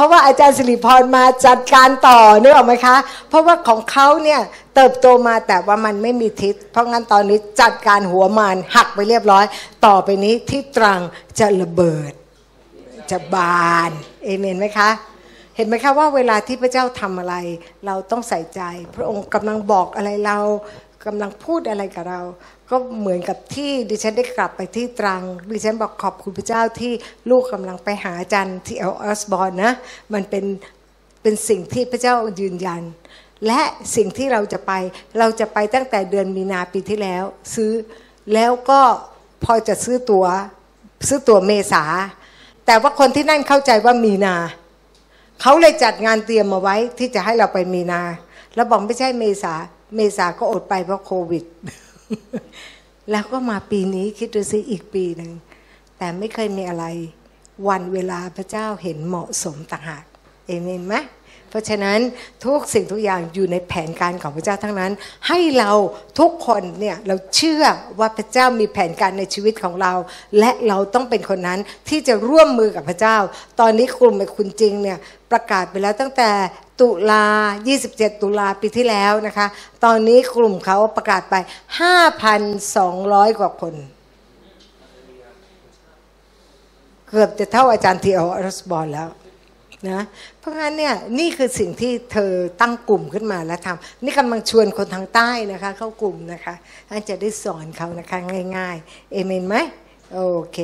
ราะว่าอาจารย์สิริพรมาจัดการต่อนึกออกไหมคะ เพราะว่าของเขาเนี่ยเติบโตมาแต่ว่ามันไม่มีทิศ เพราะงั้นตอนนี้จัดการหัวมารหักไปเรียบร้อย ต่อไปนี้ที่ตรังจะระเบิด จะบานเอเมนไหมคะเห็นไหมคะว่าเวลาที่พระเจ้าทำอะไร เราต้องใส่ใจ พระองค์กำลังบอกอะไรเรากำลังพูดอะไรกับเรา ก็เหมือนกับที่ดิฉันได้กลับไปที่ตรัง ดิฉันบอกขอบคุณพระเจ้าที่ลูกกำลังไปหาอาจารย์ที่เอลอสบอนนะ มันเป็นเป็นสิ่งที่พระเจ้ายืนยัน และสิ่งที่เราจะไป เราจะไปตั้งแต่เดือนมีนาปีที่แล้ว ซื้อแล้วก็พอจะซื้อตัว๋วซื้อตั๋วเมษา แต่ว่าคนที่นั่นเข้าใจว่ามีนา เขาเลยจัดงานเตรียมมาไว้ที่จะให้เราไปมีนา แล้วบอกไม่ใช่เมษา เมษาก็อดไปเพราะโควิด แล้วก็มาปีนี้คิดดูสิอีกปีหนึ่ง แต่ไม่เคยมีอะไร วันเวลาพระเจ้าเห็นเหมาะสมต่างหาก เอเมนไหม เพราะฉะนั้นทุกสิ่งทุกอย่างอยู่ในแผนการของพระเจ้าทั้งนั้น ให้เราทุกคนเนี่ยเราเชื่อว่าพระเจ้ามีแผนการในชีวิตของเรา และเราต้องเป็นคนนั้นที่จะร่วมมือกับพระเจ้า ตอนนี้กลุ่มคุณจริงเนี่ยประกาศไปแล้วตั้งแต่ตุลา 27 ตุลาปีที่แล้วนะคะ ตอนนี้กลุ่มเขาประกาศไป 5,200 กว่าคน เกือบจะเท่าอาจารย์ทีเออรสบอลแล้ว นะเพราะงั้นเนี่ยนี่คือสิ่งที่เธอตั้งกลุ่มขึ้นมาแล้วทำนี่กำลังชวนคนทางใต้นะคะ เข้ากลุ่มนะคะท่านจะได้สอนเขานะคะง่ายๆ เอเมนไหมโอเค